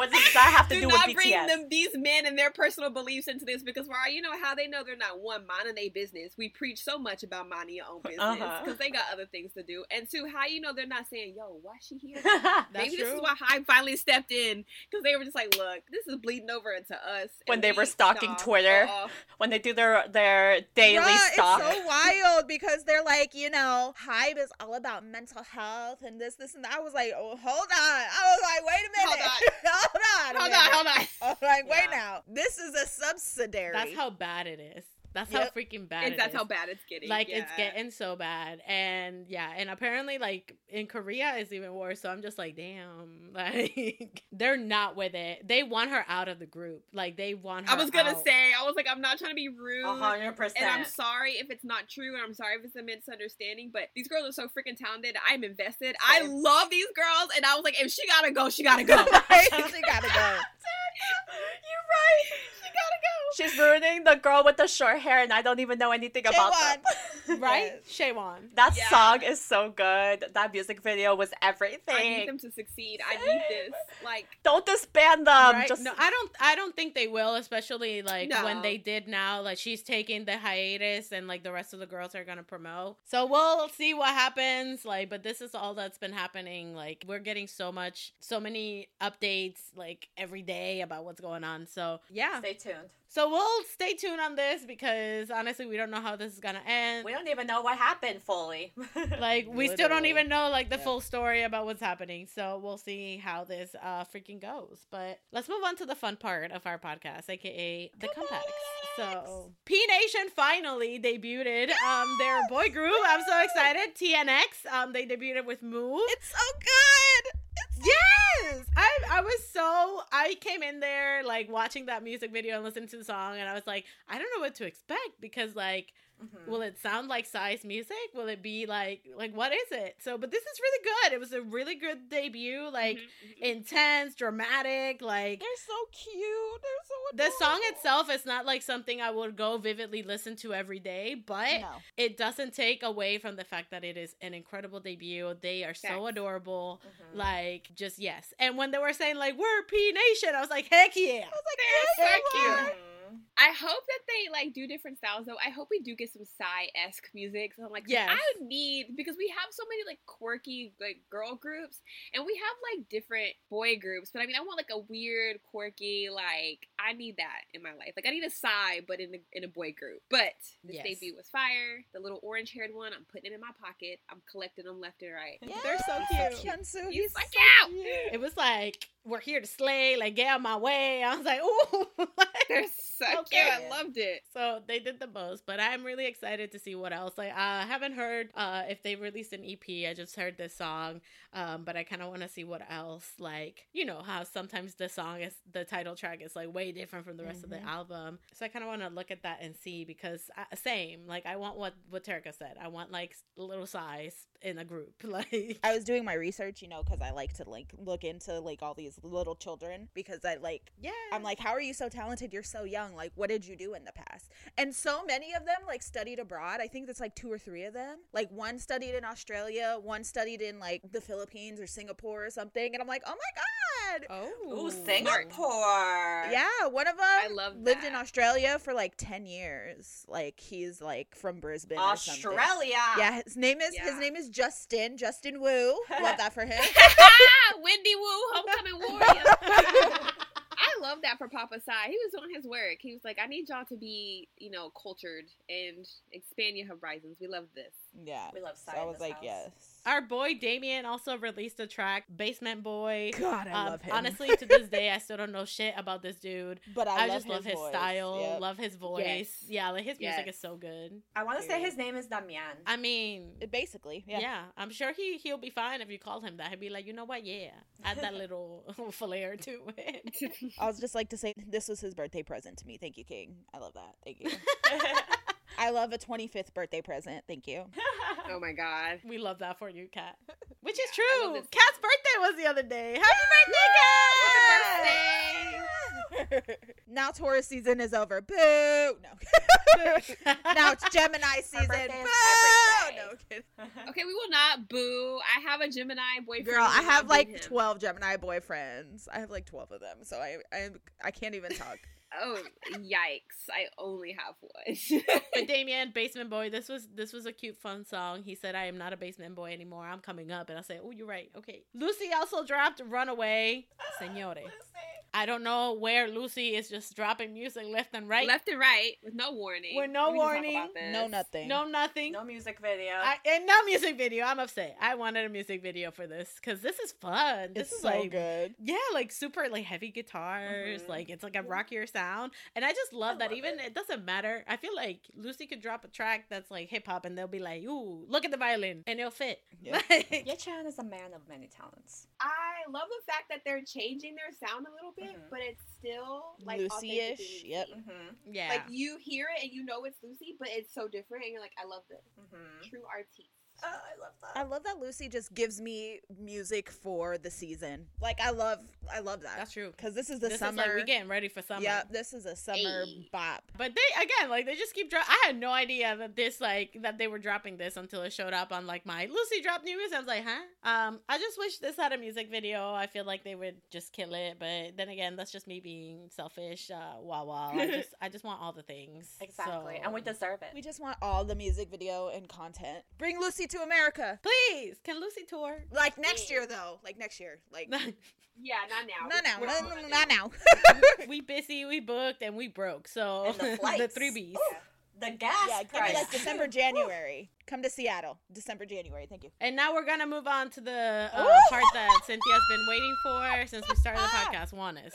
what does that have to do do, not with bring BTS? them these men and their personal beliefs into this because why you know how they know they're not one minding their business. We preach so much about minding your own business Uh-huh. because they got other things to do. And two, how you know they're not saying, "Yo, why she here?" That's Maybe this is why Hybe finally stepped in because they were just like, "Look, this is bleeding over into us." When and they we- were stalking nah, Twitter. uh-uh. when they do their their daily Bruh, stalk. It's so wild because they're like, you know, Hybe is all about mental health and this, this, and that. I was like, oh, hold on. I was like, wait a minute. Hold hold on. Hold on, hold on. I was like, wait now. This is a subsidiary. That's how bad it is. That's Yep. how freaking bad It's, it that's is. how bad it's getting. like it's getting so bad and yeah and apparently like in korea it's even worse so i'm just like damn like they're not with it they want her out of the group like they want her I was gonna out. say, I was like, I'm not trying to be rude. A hundred percent. And I'm sorry if it's not true, and I'm sorry if it's a misunderstanding, but these girls are so freaking talented. I'm invested. I love these girls, and I was like, if she gotta go, she gotta go. she gotta go. You're right. she gotta go. She's ruining the girl with the short hair and I don't even know anything about them. right? Chaewon. That Yeah. song is so good. That music video was everything. I need them to succeed. I need this. Like, Don't disband them. right? Just no, I don't. I don't think they will, especially like when they did now. Like she's taking the hiatus, and like the rest of the girls are gonna promote. So we'll see what happens. Like, but this is all that's been happening. Like we're getting so much, so many updates like every day about what's going on. So yeah. stay tuned. So we'll stay tuned on this because honestly, we don't know how this is gonna end. We don't even know what happened fully. Like we still don't even know like the Yeah. full story about what's happening. So we'll see how this uh freaking goes. But let's move on to the fun part of our podcast, aka the comebacks. So P Nation finally debuted um their boy group. I'm so excited. TNX. Um they debuted with Move. It's so good. Yes, I I was so I came in there like watching that music video and listening to the song, and I was like, I don't know what to expect because like, Mhm. will it sound like Psy's music? Will it be like like what is it? So, but this is really good. It was a really good debut, like mhm, mhm. intense, dramatic, like. They're so cute. They're so adorable. The song itself is not like something I would go vividly listen to every day, but No. it doesn't take away from the fact that it is an incredible debut. They are so Facts. adorable. Mhm. Like, just yes. And when they were saying, like, we're P Nation, I was like, heck yeah. I was like, They're yes, so they cute. are. I hope that they like do different styles though. I hope we do get some Psy esque music. So I'm like, yeah, I need because we have so many like quirky like girl groups, and we have like different boy groups. But I mean, I want like a weird, quirky like I need that in my life. Like I need a Psy, but in a, in a boy group. But this Yes. debut was fire. The little orange haired one, I'm putting it in my pocket. I'm collecting them left and right. They're so cute. Hyunsu, You he's fuck so out. cute. It was like, we're here to slay, like, get out my way. I was like, ooh. They're so Okay. cute. I loved it. So they did the most, but I'm really excited to see what else. Like I haven't heard uh if they released an EP. I just heard this song, um, but I kind of want to see what else. Like you know how sometimes the song is the title track is like way different from the rest of Mhm. the album. So I kind of want to look at that and see because I, same like I want what what Terika said. I want like little Psys in a group. Like I was doing my research, you know, because I like to like look into like all these little children because I like yeah, I'm like, how are you so talented? You're so young. Like, what did you do in the past? And so many of them like studied abroad. I think that's like two or three of them. Like one studied in Australia, one studied in like the Philippines or Singapore or something. And I'm like, oh my god. oh Ooh, Singapore. Yeah, one of them I love lived in. Australia for like 10 years. Like he's like from Brisbane or. Australia. Yeah, his name is his name is Justin. Justin Wu. Love that for him. Wendy Wu, homecoming warrior. I love that for Papa Psy. He was on his work. He was like, I need y'all to be, you know, cultured and expand your horizons. We love this. Yeah. We love So I was like, house. yes. Our boy Damien also released a track, Basement Boy. God, I Um, love him. Honestly, to this day, I still don't know shit about this dude. but I, I, love just love his voice. style, Yep. love his voice. Yes. Yeah, like his music is so good. I want to say his name is Damian. I mean, basically, yeah. yeah. I'm sure he he'll be fine if you call him that. He'd be like, you know what? Yeah, add that little flair to it. I was just like to say this was his birthday present to me. Thank you, King. I love that. Thank you. I love a 25th birthday present. Thank you. oh my god. we love that for you, Kat. Which is Yeah, I love true. this Kat's birthday was the other day. Happy birthday, Kat! now Taurus season is over. Boo. No. Now it's Gemini season. Boo. every day. No kidding. Okay, we will not boo. I have a Gemini boyfriend. Girl, I have like 12 Gemini boyfriends. I have like 12 of them. So I I I can't even talk. Oh, yikes. I only have one. But Damien, basement boy, this was this was a cute, fun song. He said, "I am not a basement boy anymore. I'm coming up." And I said, "Oh, you're right. Okay." Lucy also dropped "Runaway," Senore. I don't know where Lucy is just dropping music left and right. Left and right with no warning. With no We warning. No nothing. No, nothing. no music video. I, and no music video. I'm upset. I wanted a music video for this because this is fun. This It's is so like good. yeah, like super like heavy guitars. Mhm. Like it's like a rockier sound, and I just love I that. love Even it. doesn't matter. I feel like Lucy could drop a track that's like hip hop, and they'll be like, "Ooh, look at the violin," and it'll fit. Yeah. Like, Yechan is a man of many talents. I love the fact that they're changing their sound a little bit, Mhm. but it's still like Lucy-ish, authentically yep. Mm-hmm. yeah. Like you hear it and you know it's Lucy, but it's so different, and you're like, I love this. Mm-hmm. True artiste. Oh, I love that. I love that Lucy just gives me music for the season. Like I love, I love that. That's true. Because this is the this summer. is like we getting ready for summer. Yeah, this is a summer Ayy. bop. But they again, like they just keep dropping. I had no idea that this like that they were dropping this until it showed up on like my Lucy dropped new music. I was like, huh? Um, I just wish this had a music video. I feel like they would just kill it. But then again, that's just me being selfish. Uh, wow, wow. I just I just want all the things. Exactly. So- And we deserve it. We just want all the music video and content. Bring Lucy to America. please can Lucy tour? Like next year though. Like next year. Like Yeah, not now. not now. Not, not not now. we busy, we booked, and we broke. So And the the, three B's. The gas yeah, give me price. like December, January. Come to Seattle. December, January. Thank you. And now we're gonna move on to the uh, part that Cynthia's been waiting for since we started the podcast. ONEUS.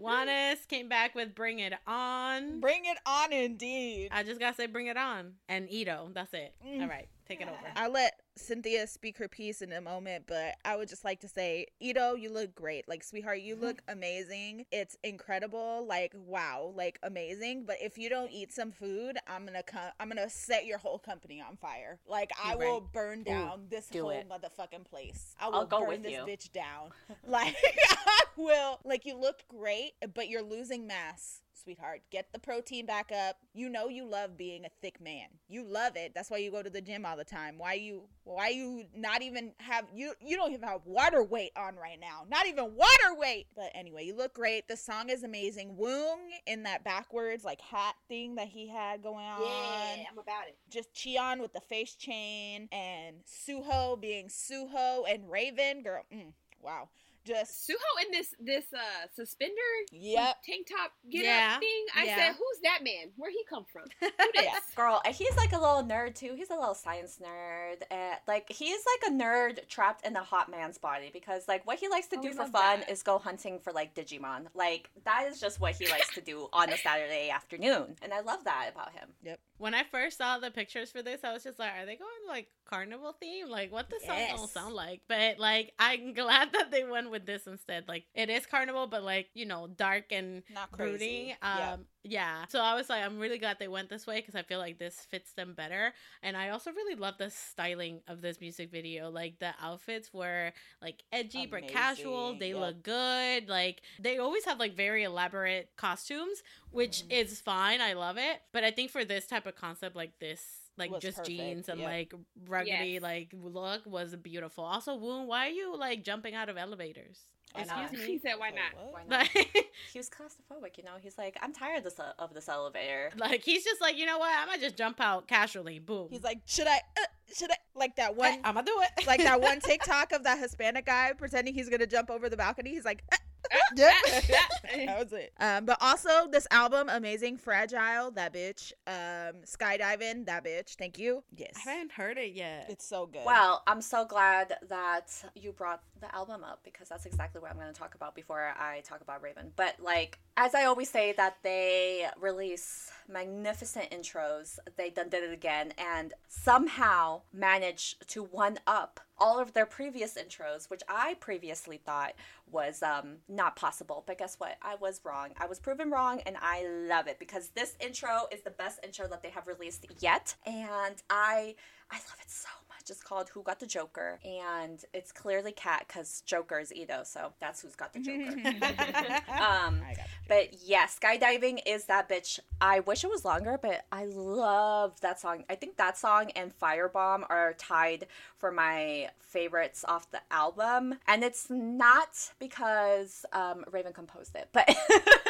ONEUS came back with "Bring It On." Bring it on, indeed. I just gotta say, "Bring It On" and Leedo. That's it. Mm. All right, take it over. I'll let Cynthia speak her piece in a moment, but I would just like to say, Leedo, you look great. Like, sweetheart, you look amazing. It's incredible. Like, wow, like amazing. But if you don't eat some food, I'm gonna come. I'm gonna set your whole company on fire. Like, I You're will right. burn down this do whole it. motherfucking place. I will I'll go burn with this you. bitch down. Like, I will. Like, you look great, but you're losing mass sweetheart. Get the protein back up. You know you love being a thick man. You love it. That's why you go to the gym all the time. Why you why you not even have you you don't even have water weight on right now. Not even water weight. But anyway, you look great. The song is amazing. Woong in that backwards like hat thing that he had going on. yeah, I'm about it. Just Cheon with the face chain and Seoho being Seoho and Raven girl. Mm, wow. Just Seoho in this this uh suspender yep. tank top get Yeah, up thing. I yeah. said, "Who's that man? Where he come from?" Yeah. Girl, and he's like a little nerd too. He's a little science nerd. And, like he's like a nerd trapped in a hot man's body because like what he likes to Oh, do for fun that. is go hunting for like Digimon. Like that is just what he likes to do on a Saturday afternoon, and I love that about him. When I first saw the pictures for this, I was just like, "Are they going like carnival theme? Like, what the song gonna sound like?" But like, I'm glad that they went with this instead. Like, it is carnival, but like, you know, dark and Not brooding. crazy. Yeah. Um, yeah. So I was like, I'm really glad they went this way because I feel like this fits them better. And I also really love the styling of this music video. Like the outfits were like edgy but casual. They yep. look good. Like they always have like very elaborate costumes, which Mhm. is fine. I love it. But I think for this type of concept like this. Like Was just perfect, jeans and yep. like ruggedy Yes. like look was beautiful. Also, Woon, why are you like jumping out of elevators? I know. Excuse He me. He said, "Why Wait, not?" what? Why not? He was claustrophobic, you know. He's like, I'm tired of this, of this elevator. Like he's just like, you know what? I'm gonna just jump out casually. Boom. He's like, should I? Uh, should I? Like that one, I'm gonna do it. like that one TikTok of that Hispanic guy pretending he's gonna jump over the balcony. He's like, uh, uh, yep. that was it. Um, but also this album, amazing, fragile. That bitch. Um, skydiving. That bitch. Thank you. Yes, I haven't heard it yet. it's so good. Well, I'm so glad that you brought the album up because that's exactly what I'm going to talk about before I talk about Raven. But like, as I always say, that they release magnificent intros. They done did it again and somehow managed to one up all of their previous intros, which I previously thought was um, not possible. But guess what? I was wrong. I was proven wrong, and I love it because this intro is the best intro that they have released yet, and I I love it so much. It's called Who Got the Joker, and it's clearly Cat because Joker is Leedo, so that's who's got the Joker. um, I got you. but yeah, skydiving is that bitch. I wish it was longer, but I love that song. I think that song and Firebomb are tied for my favorites off the album, and it's not because um, Raven composed it, but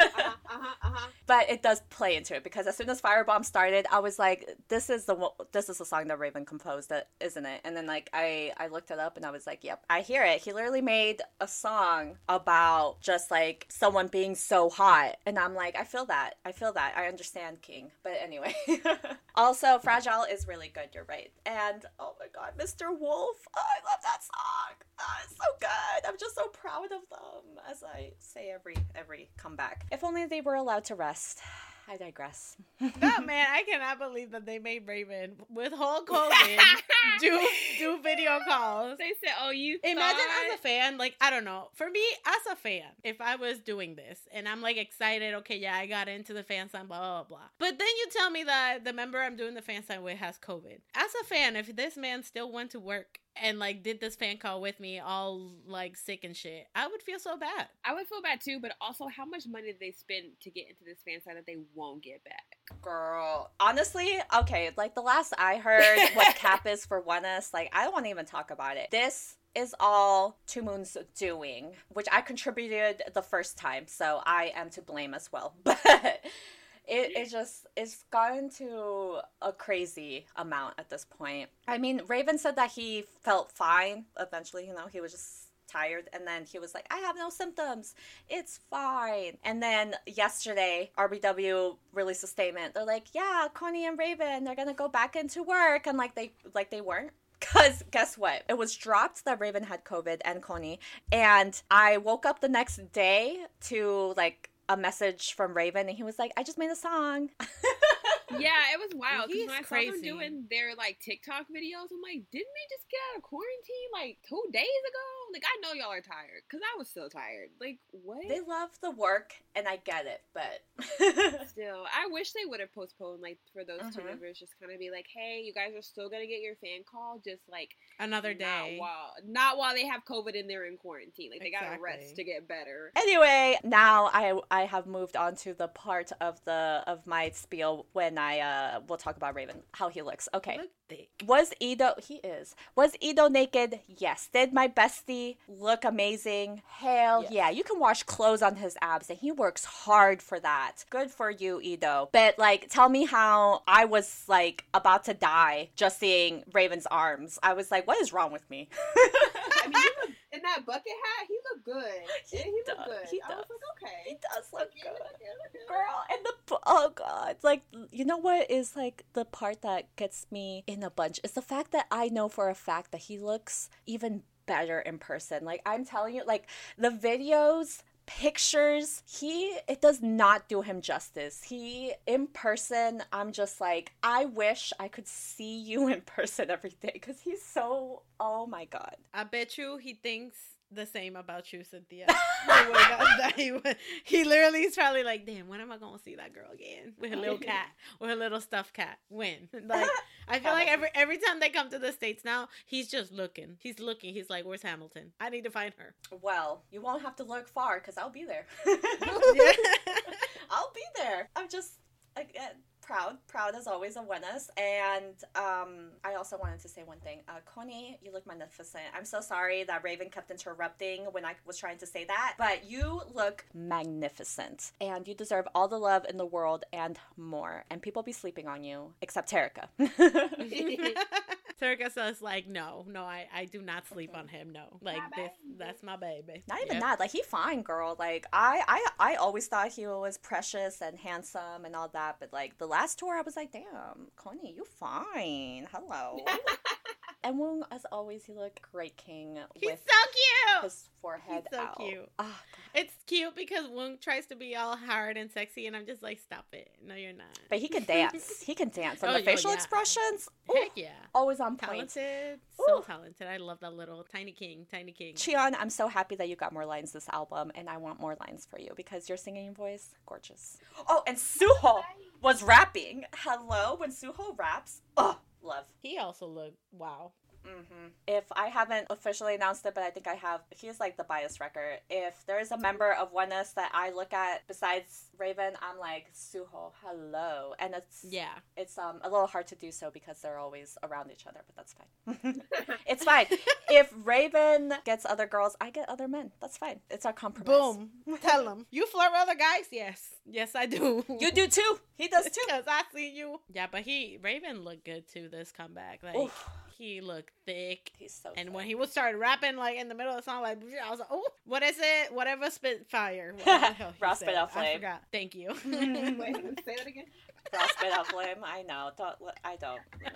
Uh-huh, uh-huh, uh-huh. but it does play into it because as soon as Firebomb started, I was like, "This is the this is the song that Raven composed, that isn't it?" And then like I I looked it up and I was like, "Yep, I hear it." He literally made a song about just like someone being so hot, and I'm like, I feel that, I feel that, I understand King. But anyway, also Fragile is really good. You're right, and oh my God, Mr. Wolf, oh, I love that song. Oh, it's so good. I'm just so proud of them, as I say every every comeback. If only they were allowed to rest. I digress. oh man, I cannot believe that they made Raven with Hulk Hogan do do video calls. They said, "Oh, you Imagine thought- as a fan, like I don't know. For me, as a fan, if I was doing this and I'm like excited, okay, yeah, I got into the fan sign, blah blah blah. But then you tell me that the member I'm doing the fan sign with has COVID. As a fan, if this man still went to work and like did this fan call with me, all like sick and shit, I would feel so bad. I would feel bad too, but also how much money did they spend to get into this fan site that they won't get back? Girl, honestly, okay, like the last I heard what cap is for ONEUS like I don't want to even talk about it. This is all To Moon's doing, which I contributed the first time, so I am to blame as well. But it, it just it's gotten to a crazy amount at this point. I mean, Raven said that he felt fine eventually, you know, he was just tired and then he was like i have no symptoms. It's fine. And then yesterday rbw released a statement. They're like yeah connie and raven they're gonna go back into work. And like they like they weren't. Because guess what? It was dropped that raven had covid and connie and i woke up the next day to like a message from raven and he was like i just made a song Yeah, it was wild. Because He's when I saw them crazy. doing their like TikTok videos, I'm like, didn't they just get out of quarantine like two days ago? Like, I know y'all are tired because I was still tired. Like, what? they love the work and i get it but Still, I wish they would have postponed like for those two Mhm. members, just kind of be like, hey, you guys are still gonna get your fan call, just like Another not day. while not while they have COVID and they're in quarantine. Like they gotta rest to get better. anyway now i i have moved on to the part of the of my spiel when i uh will talk about raven how he looks okay was Leedo he is was Leedo naked? Yes. Did my bestie look amazing? Hell Yes. yeah. You can wash clothes on his abs and he works hard for that. Good for you, Leedo. But like tell me how I was like about to die just seeing Raven's arms. I was like, what is wrong with me? I mean, in that bucket hat, he looked good. He Yeah, he does, looked good. he I was does. like, okay. he does look Yeah, good. yeah. girl and the oh god like you know what is like the part that gets me in a bunch is the fact that i know for a fact that he looks even better in person like i'm telling you like the videos pictures he it does not do him justice. He in person i'm just like i wish i could see you in person every day because he's so oh my god. I bet you he thinks the same about you, Cynthia. That- that he, would- he literally is probably like, damn, when am I gonna see that girl again with her little cat, with her little stuffed cat? When? Like, I feel like every every time they come to the states now, he's just looking. He's looking. He's like, where's Hamilton? I need to find her. well you won't have to look far because i'll be there I'll be there. I'm just again proud, proud as always of ONEUS. And um, I also wanted to say one thing. Uh, Connie, you look magnificent. I'm so sorry that Raven kept interrupting when I was trying to say that, but you look magnificent, and you deserve all the love in the world and more. And people be sleeping on you, except Terika. Terika says like, no, no, I I do not sleep on him. No, like this, that's my baby. Not even Yep. that. Like he fine, girl. Like I, I, I always thought he was precious and handsome and all that. But like the last tour, I was like, damn, Connie, you fine. Hello. and Woong, as always, he looked great king He's with so cute. his forehead so out. cute. Ah, It's cute because Woong tries to be all hard and sexy, and I'm just like, stop it. No, you're not. but he can dance. he can dance. And Oh, the facial yeah. expressions, ooh, Heck yeah. always on point. Talented. So Ooh. talented. I love that little tiny king, tiny king. Cheon, I'm so happy that you got more lines this album, and I want more lines for you because your singing voice, gorgeous. Oh, and Seoho was rapping. Hello, when Seoho raps, oh, love. He also looked wow. Hmm If I haven't officially announced it, but I think I have, he's like the bias record. If there's a member of ONEUS that I look at besides Raven, I'm like Seoho, hello, and it's Yeah. it's um a little hard to do so because they're always around each other, but that's fine. it's fine. if Raven gets other girls, I get other men. That's fine. It's our compromise. Boom. Tell him. You flirt with other guys? Yes. Yes, I do. You do too. He does too. Because I see you. Yeah, but he, Raven looked good too this comeback. Like, Oof. He looked thick. He's so. And thick. when he would start rapping like in the middle of the song, like I was like, "Oh, what is it? Whatever Spitfire." What the hell he Raw said. Spit Out I Flame. forgot. Thank you. Wait, say that again. Frostbite up flame. I know. Don't. I don't. No.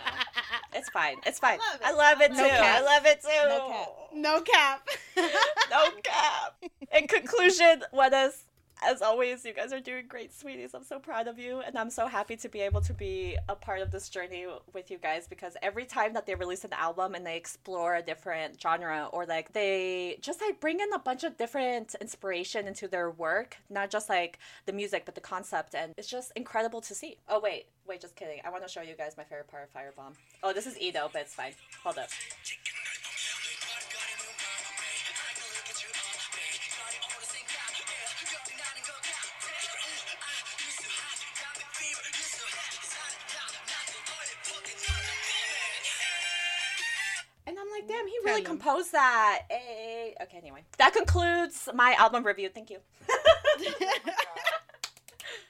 It's fine. It's fine. love it. I love it too. No cap. I love it too. No cap. No cap. no cap. In conclusion, what is As always, you guys are doing great, sweeties. I'm so proud of you, and I'm so happy to be able to be a part of this journey with you guys because every time that they release an album and they explore a different genre or like they just like bring in a bunch of different inspiration into their work, not just like the music but the concept, and it's just incredible to see. Oh wait, wait, just kidding. I want to show you guys my favorite part of Firebomb. Oh, this is Leedo, but it's fine. Hold up. Damn, he really composed that. Eh, Okay, anyway. That concludes my album review. Thank you.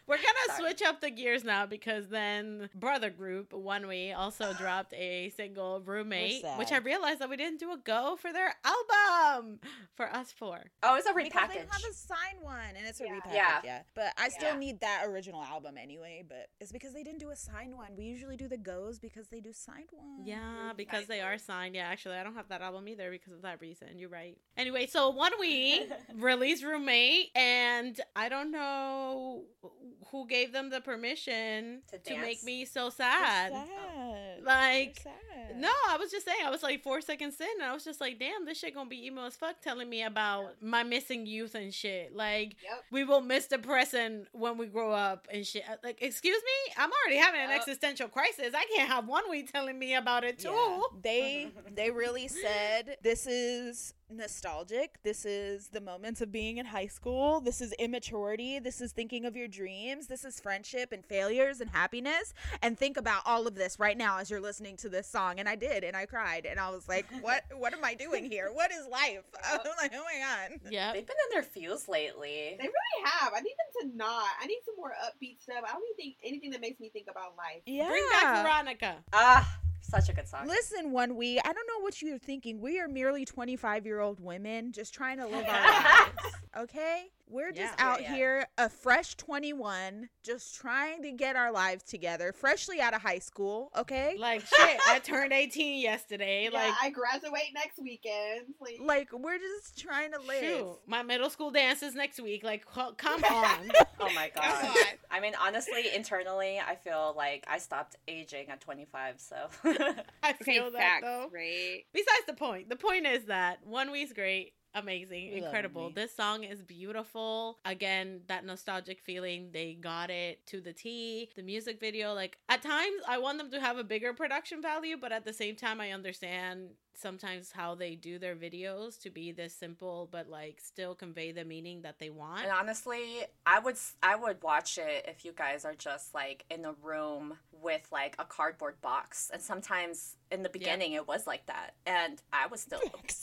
We're gonna Sorry. switch up the gears now because then brother group ONEWE also dropped a single roommate, which I realized that we didn't do a go for their album for us four. Oh, it's a Because they repackage. have a signed one and it's a Yeah. repackage. Yeah. Yeah. But I still Yeah. need that original album anyway. But it's because they didn't do a signed one. We usually do the goes because they do signed ones. Yeah, because they are signed. Yeah, actually, I don't have that album either because of that reason. You're right. Anyway, so ONEWE released Roommate, and I don't know who gave them the permission To to, make me so sad. sad. Like, sad. No, I was just saying. I was like four seconds in, and I was just like, "Damn, this shit gonna be emo as fuck." Telling me about my missing youth and shit. Like, Yep. we will miss the present when we grow up and shit. Uh, Like, excuse me, I'm already having an Yep. existential crisis. I can't have ONEWE telling me about it too. Yeah. They they really said this is nostalgic. This is the moments of being in high school. This is immaturity. This is thinking of your dreams. This is friendship and failures and happiness. And think about all of this right now as you're listening to this song. And I did, and I cried, and I was like, "What? What am I doing here? What is life?" I was like, "Oh my god." Yep. They've been in their fuse lately. They really have. I need them to not. I need some more upbeat stuff. I don't even think anything that makes me think about life. Yeah. Bring back Veronica. Ah, such a good song. Listen, ONEWE I don't know what you're thinking. We are merely 25 year old women just trying to live our lives. Okay? We're just Yeah. out Yeah, yeah. here, a fresh 21, just trying to get our lives together, freshly out of high school. Okay? Like shit, I turned 18 yesterday. Yeah, like, I graduate next weekend. Like, Like, we're just trying to live. shoot, my middle school dance is next week. Like, come on. Oh my Come god. on. I mean, honestly, internally, I feel like I stopped aging at 25. So I okay, feel that facts, though. right? Besides the point, the point is that ONEWE's great, amazing, We incredible. This song is beautiful. Again, that nostalgic feeling, they got it to the T. The music video, like at times, I want them to have a bigger production value, but at the same time, I understand sometimes how they do their videos to be this simple, but like still convey the meaning that they want. And honestly, I would I would watch it if you guys are just like in a room with like a cardboard box. And sometimes in the beginning it was like that. And I was still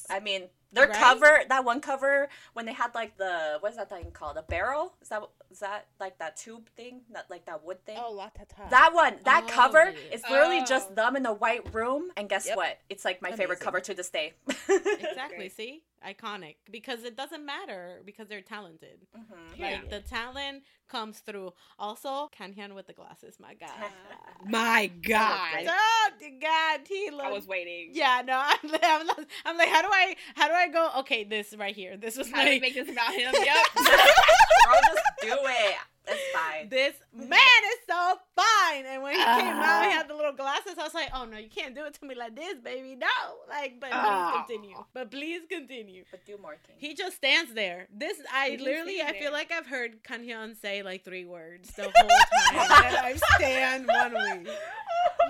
I mean, their Right? cover, that one cover when they had like the what is that thing called? A barrel? Is that is that like that tube thing? That like that wood thing? Oh, la ta ta. That one, that Oh, cover yeah. is literally Oh. just them in a white room, and guess Yep. what? It's like my favorite Amazing. Cover to this day. Exactly. Great. See, iconic because it doesn't matter because they're talented. Mhm. Yeah. Like the talent comes through. Also, Kanghyun with the glasses, my God, my God, oh the God, he looks. I was waiting. Yeah, no, I'm like, I'm, like, I'm like, how do I, how do I go? Okay, this right here. This was How do we make this about him? Yep. Girl, just do it. It's fine. this man is so fine. And when he came out, he Ah. had the little glasses. I was like, oh no, you can't do it to me like this, baby. No, like, but please Ah. continue. But please continue. But do more, King. He just stands there. This I He literally I stands feel like I've heard Kanghyun say like three words the whole time. and I stand one week.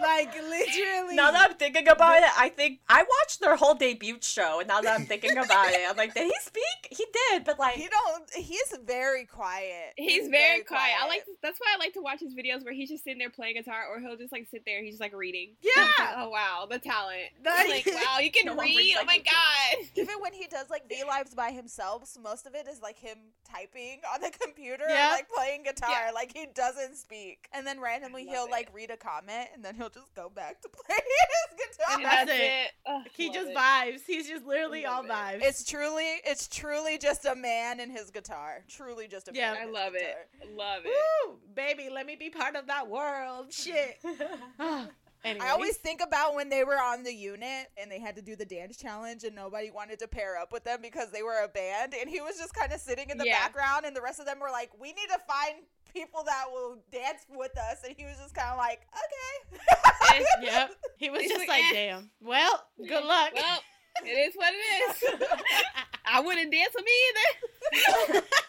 Like literally. Now that I'm thinking about it, I think I watched their whole debut show, and now that I'm thinking about it, I'm like, did he speak? He did, but like, He don't. He's very quiet. He's very quiet. I like. To, that's why I like to watch his videos where he's just sitting there playing guitar, or he'll just like sit there. He's just like reading. Yeah. oh wow, the talent. That- like wow, you can No read. reads Oh like my you god. Even when he does like V lives by himself, most of it is like him typing on the computer, Yeah. or, like playing guitar. Yeah. Like he doesn't speak, and then randomly he'll it. like read a comment, and then he'll just go back to play his guitar. And That's that's, it. it. Ugh, he just it. vibes. He's just literally all Love it. vibes. It's truly, it's truly just a man and his guitar. Truly just a Yeah. man. I and love his it. guitar. I love it. Woo, baby, let me be part of that world. Shit. Ah. Anyways. I always think about when they were on the unit and they had to do the dance challenge and nobody wanted to pair up with them because they were a band and he was just kind of sitting in the Yeah. background and the rest of them were like, "We need to find people that will dance with us." And he was just kind of like, "Okay." Yep. He was He's just like, like, eh. damn. Well, good luck. Well, it is what it is. I wouldn't dance with me either.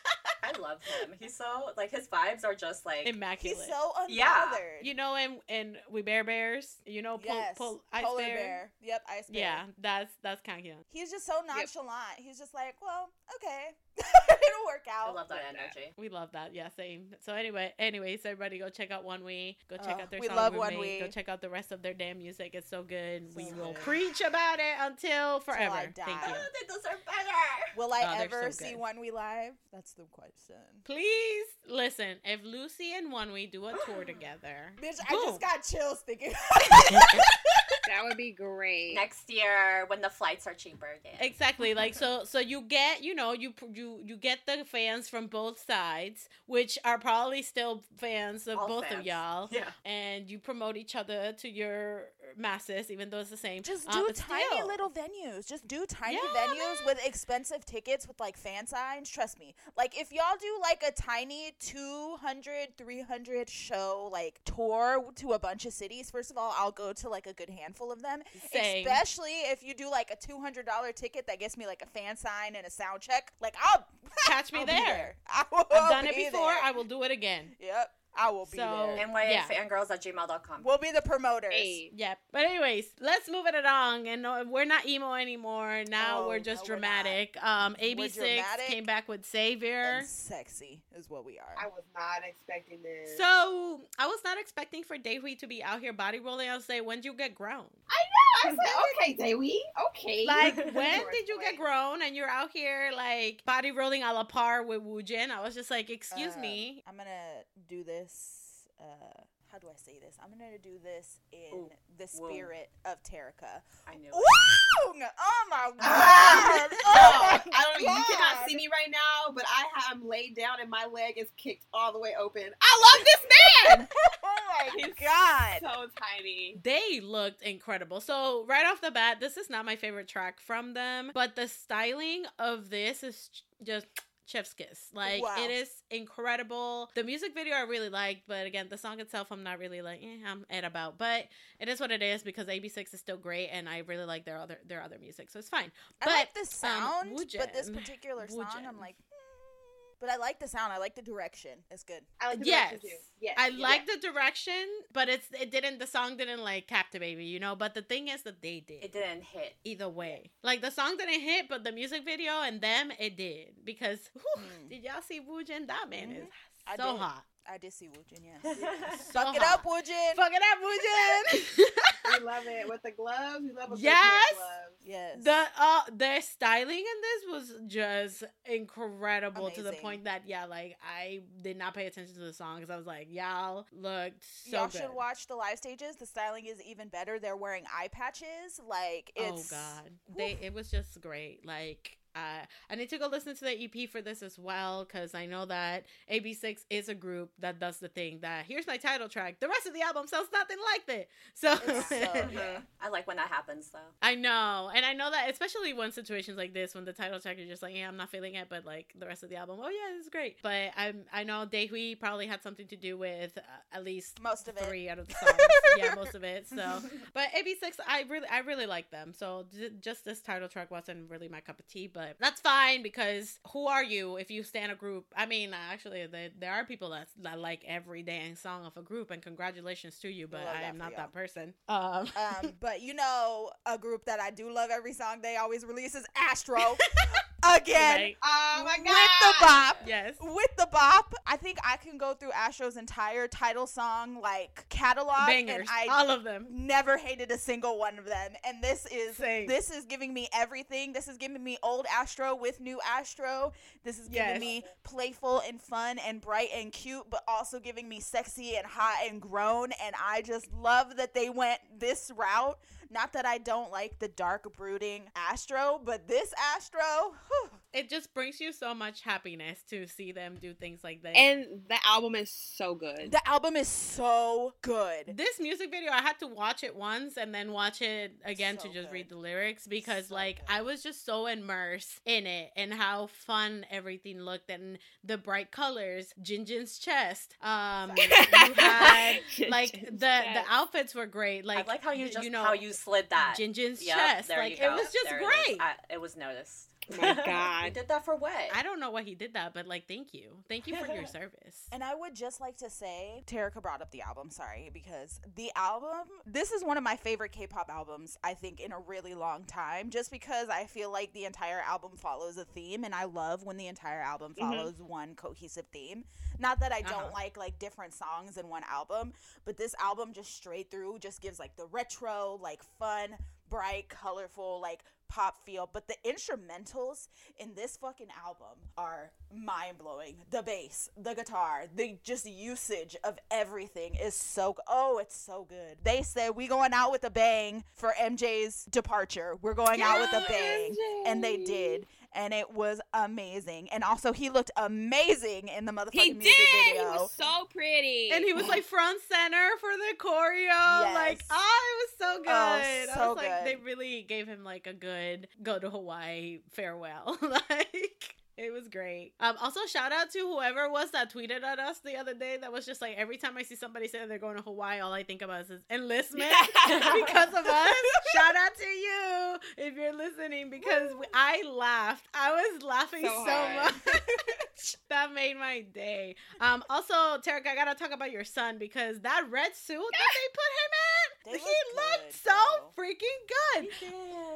I love him. He's so like his vibes are just like Immaculate. He's so unbothered. Yeah. you know, and and we bear bears. You know, pull, yes. pull, ice Polar bear. bear. Yep, ice bear. Yeah, that's that's kind of cute. He's just so nonchalant. He's just like, well, okay, it'll work I out. love that Love that. energy. We love that. Yeah, same. So anyway, anyways, everybody go check out ONEWE. Go check Oh, out their we song love with One me. We. Go check out the rest of their damn music. It's so good. we So will good. preach about it until forever. I Thank you. Oh, they deserve better. Will I Oh, ever so see one we live? That's the question. Please listen. If Lucy and ONEWE do a tour together, Bitch, I just got chills thinking. That would be great. Next year when the flights are cheaper again. Exactly. Like so so you get, you know, you you you get the fans from both sides, which are probably still fans of All both of y'all. Yeah. And you promote each other to your masses even though it's the same. Just Uh, do but tiny still. little venues. Just do tiny Yeah, venues with expensive tickets with like fan signs. Trust me. Like if y'all do like a tiny 200, 300 show like tour to a bunch of cities, first of all, I'll go to like a good handful of them. Same. Especially if you do like a $200 ticket that gets me like a fan sign and a sound check. Like I'll Catch me I'll be there. I will I've done it before. there. I will do it again. Yep. I will be So- there. Yeah. NYFangirls at gmail.com. We'll be the promoters. Hey. Yep. But anyways, let's move it along. And no, we're not emo anymore. Now Oh, we're just no, we're dramatic. Um, AB6IX dramatic came back with Savior. And sexy is what we are. I was not expecting this. So I was not expecting for Daehwi to be out here body rolling. I'll say, when did you get grown? I know. I said, okay, Daehwi, okay. Like, when did you get grown and you're out here like body rolling a la par with Woojin? I was just like, excuse Uh, me. I'm gonna do this. Uh, how do I say this? I'm gonna do this in Ooh, the whoa. spirit of Terica. I knew it. Oh my god! Ah! oh I don't. Know, you cannot see me right now, but I am laid down and my leg is kicked all the way open. I love this man. Oh my He's god! so tiny. They looked incredible. So right off the bat, this is not my favorite track from them, but the styling of this is just chef's kiss. Like Wow. it is incredible. The music video I really liked, but again, the song itself I'm not really like eh, I'm at about. But it is what it is because AB6IX is still great, and I really like their other their other music, so it's fine. I But like the sound, but this particular song, I'm like. mm. But I like the sound. I like the direction. It's good. I like the Yes. direction too. Yes, I yes. like the direction, but it's it didn't the song didn't like captivate me, you know. But the thing is that they did. It didn't hit. either way. Like the song didn't hit, but the music video and them it did because whew, Mm. did y'all see Woojin? That man is so hot. I did see Woojin, yeah. So Fuck it up, Woojin. Fuck it up, Woojin. We love it with the gloves. We love a good Yes! pair of gloves. Yes. the uh their styling in this was just incredible to the point that yeah, like I did not pay attention to the song because I was like, y'all looked so Y'all good. should watch the live stages. The styling is even better. They're wearing eye patches. Like it's oh god, they it was just great. Like uh, I need to go listen to the EP for this as well because I know that AB6IX is a group that does the thing that here's my title track. The rest of the album sounds nothing like it. So, so. I like when that happens though. I know, and I know that especially when situations like this, when the title track is just like, yeah, I'm not feeling it, but like the rest of the album, oh yeah, it's great. But I'm I know Daehwi probably had something to do with uh, at least most of it. three out of the songs. yeah, most of it. So, but AB6IX, I really, I really like them. So j- just this title track wasn't really my cup of tea, but that's fine because who are you if you stand a group? I mean, actually, there, there are people that, that like every dang song of a group, and congratulations to you, but Love I am not y'all. that person. Um, um, but you know, a group that I do love every song they always release is Astro. Again, right? Oh my god. with the bop. Yes. With the bop, I think I can go through Astro's entire title song like catalog, Bangers, and I all of them. never hated a single one of them. And this is Same. this is giving me everything. This is giving me old Astro with new Astro. This is giving Yes. me playful and fun and bright and cute, but also giving me sexy and hot and grown. And I just love that they went this route. Not that I don't like the dark brooding Astro, but this Astro, whew. It just brings you so much happiness to see them do things like that. And the album is so good. the album is so good. this music video, I had to watch it once and then watch it again So to just good. read the lyrics because, So like, good. I was just so immersed in it and how fun everything looked and the bright colors, Jinjin's chest. Um, you had like the Jinjin's the outfits were great. Like I like how you y- just know how you slid that. Jinjin's Yep, chest. Like it go. was just There it great. I- It, was noticed. Oh my God. you did that for what? I don't know why he did that, but like, thank you, thank you for your service. And I would just like to say, Terica brought up the album, sorry, because the album, this is one of my favorite K pop albums, I think, in a really long time, just because I feel like the entire album follows a theme, and I love when the entire album Mhm. follows one cohesive theme. Not that I don't Uh-huh. like like different songs in one album, but this album just straight through just gives like the retro, like fun, bright, colorful, like pop feel. But the instrumentals in this fucking album are mind blowing. The bass, the guitar, the just usage of everything is so oh, it's so good. They said we going out with a bang for MJ's departure. We're going out with a bang. And they did. And it was amazing. And also he looked amazing in the motherfucking He music did. video. He was so pretty. And he was like front center for the choreo. Like, Yes. oh, it was so good. I so was like, they really gave him like a good go to Hawaii farewell. like, it was great. Um, also, shout out to whoever it was that tweeted at us the other day. That was just like every time I see somebody say they're going to Hawaii, all I think about is enlistment because of us. Shout out to you if you're listening because we, I laughed. I was laughing So so, much. that made my day. Um, also, Tarek, I gotta talk about your son because that red suit that they put him in, They he look looked good, so though. freaking good.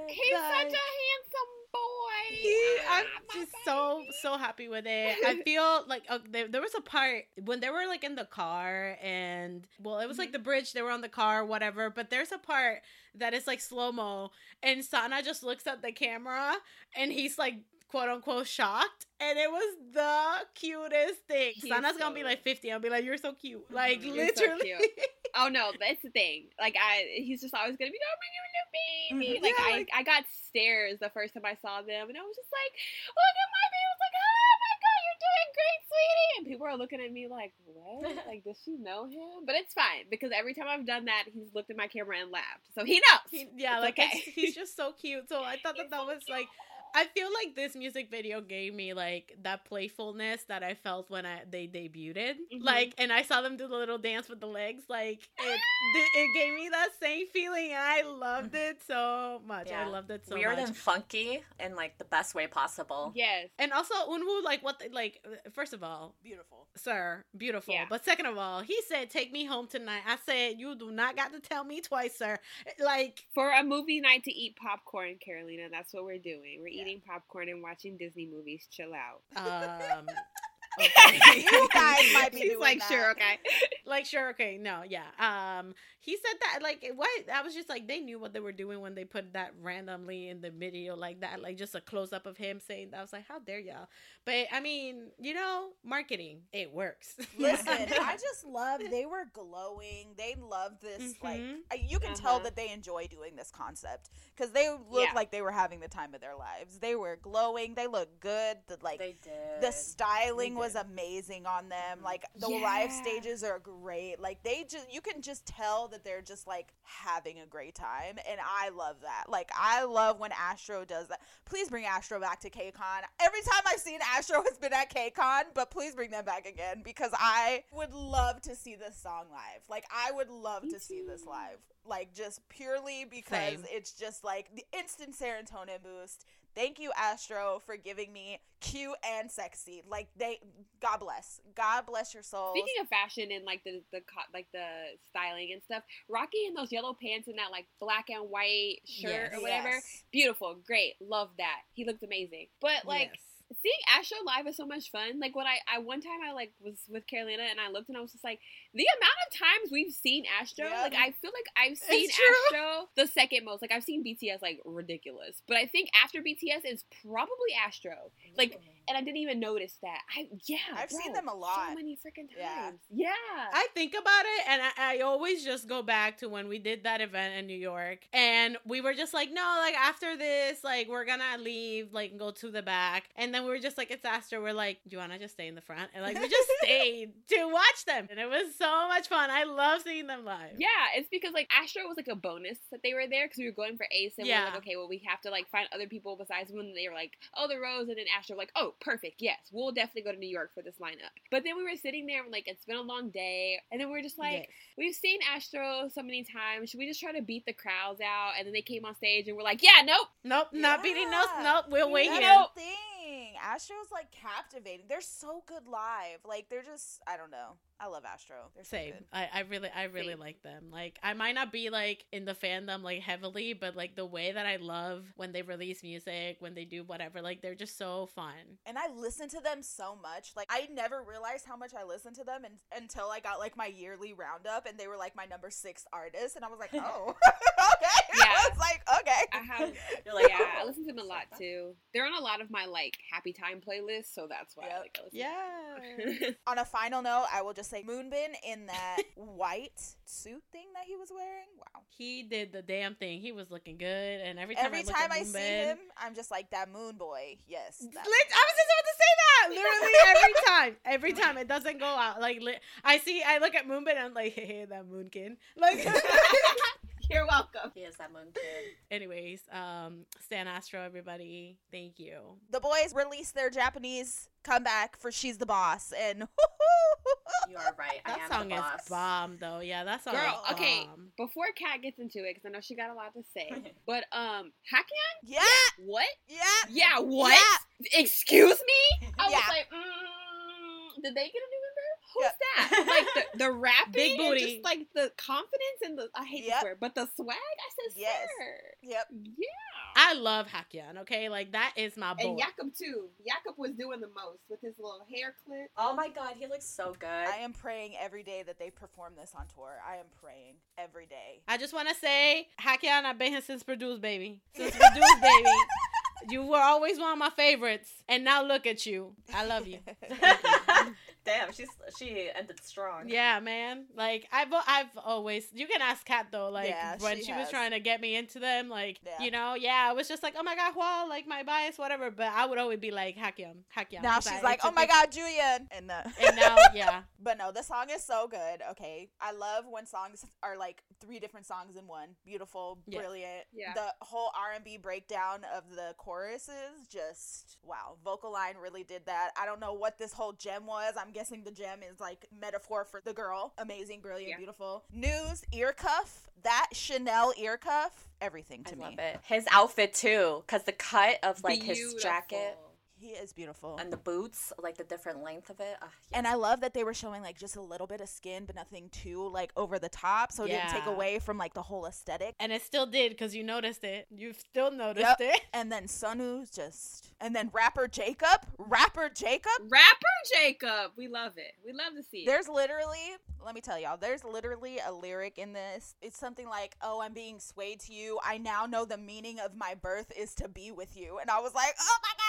He's such a handsome boy. He, I'm Ah, just so baby. so happy with it. I feel like uh, there, there was a part when they were like in the car and well, it was like the bridge. They were on the car, whatever. But there's a part that is like slow mo, and Sanha just looks at the camera and he's like quote unquote shocked, and it was the cutest thing. He's Sana's gonna be like 50. I'll be like, you're so cute, like You're so literally. cute. Oh no, that's the thing. Like I, he's just always gonna be, oh my god, baby. Mhm. Like Yeah, I, like- I got stares the first time I saw them, and I was just like, look at my baby. I was like, oh my god, you're doing great, sweetie. And people are looking at me like, what? like, does she know him? But it's fine because every time I've done that, he's looked at my camera and laughed, so he knows. He, yeah, It's like okay. he's just so cute. So I thought that that was like, I feel like this music video gave me like that playfulness that I felt when I they debuted. Mhm. Like, and I saw them do the little dance with the legs. Like it, it gave me that same feeling, and I loved it so much. I loved it so much. Weird much. and funky in like the best way possible. yes. and also Eunwoo, like what, the, like first of all, Beautiful. sir, beautiful. Yeah. But second of all, he said, "Take me home tonight." I said, "You do not got to tell me twice, sir." Like For a movie night to eat popcorn, Carolina, that's what we're doing. We're Yeah. Eating popcorn and watching Disney movies. Chill out. Um, You guys might be like, that. sure, okay. like sure, okay, no, yeah. Um, he said that like what? I was just like they knew what they were doing when they put that randomly in the video like that, like just a close up of him saying that. I was like, how dare y'all? But I mean, you know, marketing it works. Listen, I just love they were glowing. They loved this like Mhm. I- you can tell Uh-huh. that they enjoy doing this concept cuz they looked Yeah. like they were having the time of their lives. They were glowing. They looked good. The like They did. the styling was amazing on them. Mm-hmm. Like the live stages are great. Like they just you can just tell that they're just like having a great time and I love that. Like I love when Astro does that. Please bring Astro back to KCON. Every time I've seen Astro has been at KCON, but please bring them back again because I would love to see this song live. Like I would love to see this live. Like just purely because Same. it's just like the instant serotonin boost. Thank you, Astro, for giving me cute and sexy. Like they, God bless, God bless your soul. Speaking of fashion and like the the like the styling and stuff, Rocky in those yellow pants and that like black and white shirt Yes. or whatever, Yes. beautiful, great, love that. He looked amazing. But like Yes. Seeing Astro live is so much fun. Like when I, I one time I like was with Carolina and I looked and I was just like, the amount of times we've seen Astro, Yeah. like I feel like I've seen Astro the second most. Like I've seen BTS like ridiculous, but I think after BTS it's probably Astro. Like and I didn't even notice that. I yeah, I've seen them a lot. So many freaking times. Yeah. I think about it and I, I always just go back to when we did that event in New York and we were just like, no, like after this, like we're gonna leave, like go to the back. And then we were just like, it's Astro. We're like, do you wanna just stay in the front? And like we just stayed to watch them. And it was so much fun. I love seeing them live. Yeah, it's because like Astro was like a bonus that they were there because we were going for Ace and we Yeah. we're like, okay, well we have to like find other people besides them. And they were like, oh, the Rose and then Astro, like, oh, perfect, yes, we'll definitely go to New York for this lineup. But then we were sitting there and like it's been a long day, and then we are just like, Yes. we've seen Astro so many times. Should we just try to beat the crowds out? And then they came on stage and we're like, yeah, nope. Nope, not beating notes. Yeah. Nope, we'll wait here. Nope. Thing. Astro's like captivating. They're so good live. Like they're just I don't know. I love Astro. They're so Same. good. I, I really I really Same. like them. Like I might not be like in the fandom like heavily, but like the way that I love when they release music, when they do whatever, like they're just so fun. And I listen to them so much. Like I never realized how much I listened to them and, until I got like my yearly roundup and they were like my number six artist and I was like, oh, okay. Yeah. I was like, okay. Ah, I have. You're like, yeah, I listen to them a lot too. They're on a lot of my like happy time playlists, so that's why I like to listen. Yeah. On a final note, I will just say Moonbin in that white suit thing that he was wearing. Wow. he did the damn thing. He was looking good, and every time Every I look time at I see him, I'm just like that moon boy. Yes. That I was just about to say that. Literally every time, every time it doesn't go out. Like li- I see, I look at Moonbin, and I'm like, hey, hey, that Moonkin. Like, You're welcome. He is that moon kid. anyways, um, Stan Astro, everybody, thank you. The Boyz released their Japanese comeback for "She's the Boss," and You are right. I That am song the is bomb, though. Yeah, that song. Girl, is okay. Before Kat gets into it, because I know she got a lot to say, but um, Haknyeon, yeah, what? yeah, Yeah, what? Excuse me? I was Yeah. like, mm, did they get a new member? Who's Yeah. that? Like the the rapping, Big and booty. just like the confidence and the I hate Yep. to swear, but the swag. I said, Yes. sir, yep. yeah. I love Haknyeon. Okay, like that is my boy. And Jacob too. Jacob was doing the most with his little hair clip. Oh my god, he looks so good. I am praying every day that they perform this on tour. I am praying every day. I just want to say, Haknyeon, I've been here since produced, baby. Since produced, baby. You were always one of my favorites, and now look at you. I love you. Damn, she's she ended strong. Yeah, man. Like I've I've always you can ask Kat though. Like Yeah, when she she, was trying to get me into them, like Yeah. you know, yeah, I was just like, oh my god, well, like my bias, whatever. But I would always be like Haknyeon, Haknyeon. Now she's I- like, "Oh my big- god, Juyeon!" And uh, And now, yeah, but no, the song is so good. Okay, I love when songs are like three different songs in one. Beautiful, Yeah. brilliant. Yeah. The whole R and B breakdown of the choruses, just wow. Vocal line really did that. I don't know what this whole gem was. I'm guessing the gem is like metaphor for the girl. Amazing, brilliant, Yeah. beautiful. New's ear cuff. That Chanel ear cuff. Everything to I me. love it. His outfit too, because the cut of like his jacket Beautiful. He is beautiful. and the boots, like the different length of it. Uh, And I love that they were showing like just a little bit of skin, but nothing too like over the top, so it didn't take away from like the whole aesthetic. and it still did because you noticed it. You've still noticed Yep. it. And then Sunwoo's just, and then rapper Jacob, rapper Jacob. Rapper Jacob, we love it. We love to see it. There's literally, let me tell y'all, there's literally a lyric in this. It's something like, "Oh, I'm being swayed to you. I now know the meaning of my birth is to be with you." And I was like, "Oh my god."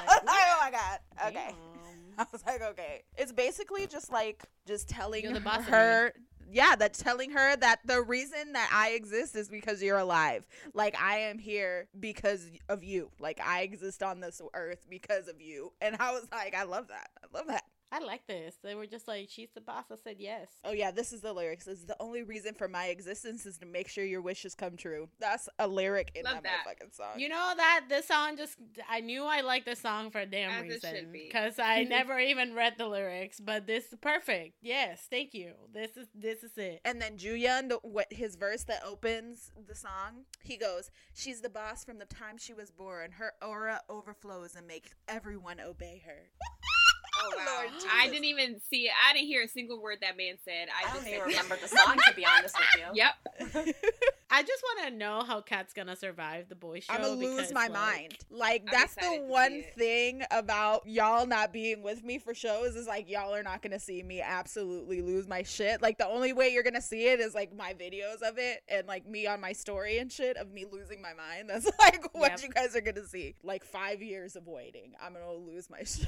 I was like, oh my god. Okay. I was like, okay. It's basically just like just telling the boss her. Yeah, that's telling her that the reason that I exist is because you're alive. Like I am here because of you. Like I exist on this earth because of you. And I was like, I love that. I love that. I like this. They were just like, she's the boss. I said yes. Oh yeah, this is the lyrics. This is the only reason for my existence is to make sure your wishes come true. That's a lyric in Love that, that. motherfucking song. You know that this song just I knew I liked this song for a damn As reason because I never even read the lyrics, but this is perfect. Yes, thank you. This is this is it. And then Juyeon, the, what his verse that opens the song, he goes, "She's the boss from the time she was born. Her aura overflows and makes everyone obey her." Oh, oh wow. Lord Jesus. I didn't even see it. I didn't hear a single word that man said. I, I just don't even remember the song to be honest with you. Yep. I just want to know how Kat's gonna survive the boy show. I'm gonna lose my like, mind. Like I'm that's the one thing about y'all not being with me for shows is like y'all are not gonna see me absolutely lose my shit. Like the only way you're gonna see it is like my videos of it and like me on my story and shit of me losing my mind. That's like what Yep. you guys are gonna see. Like five years of waiting. I'm gonna lose my shit.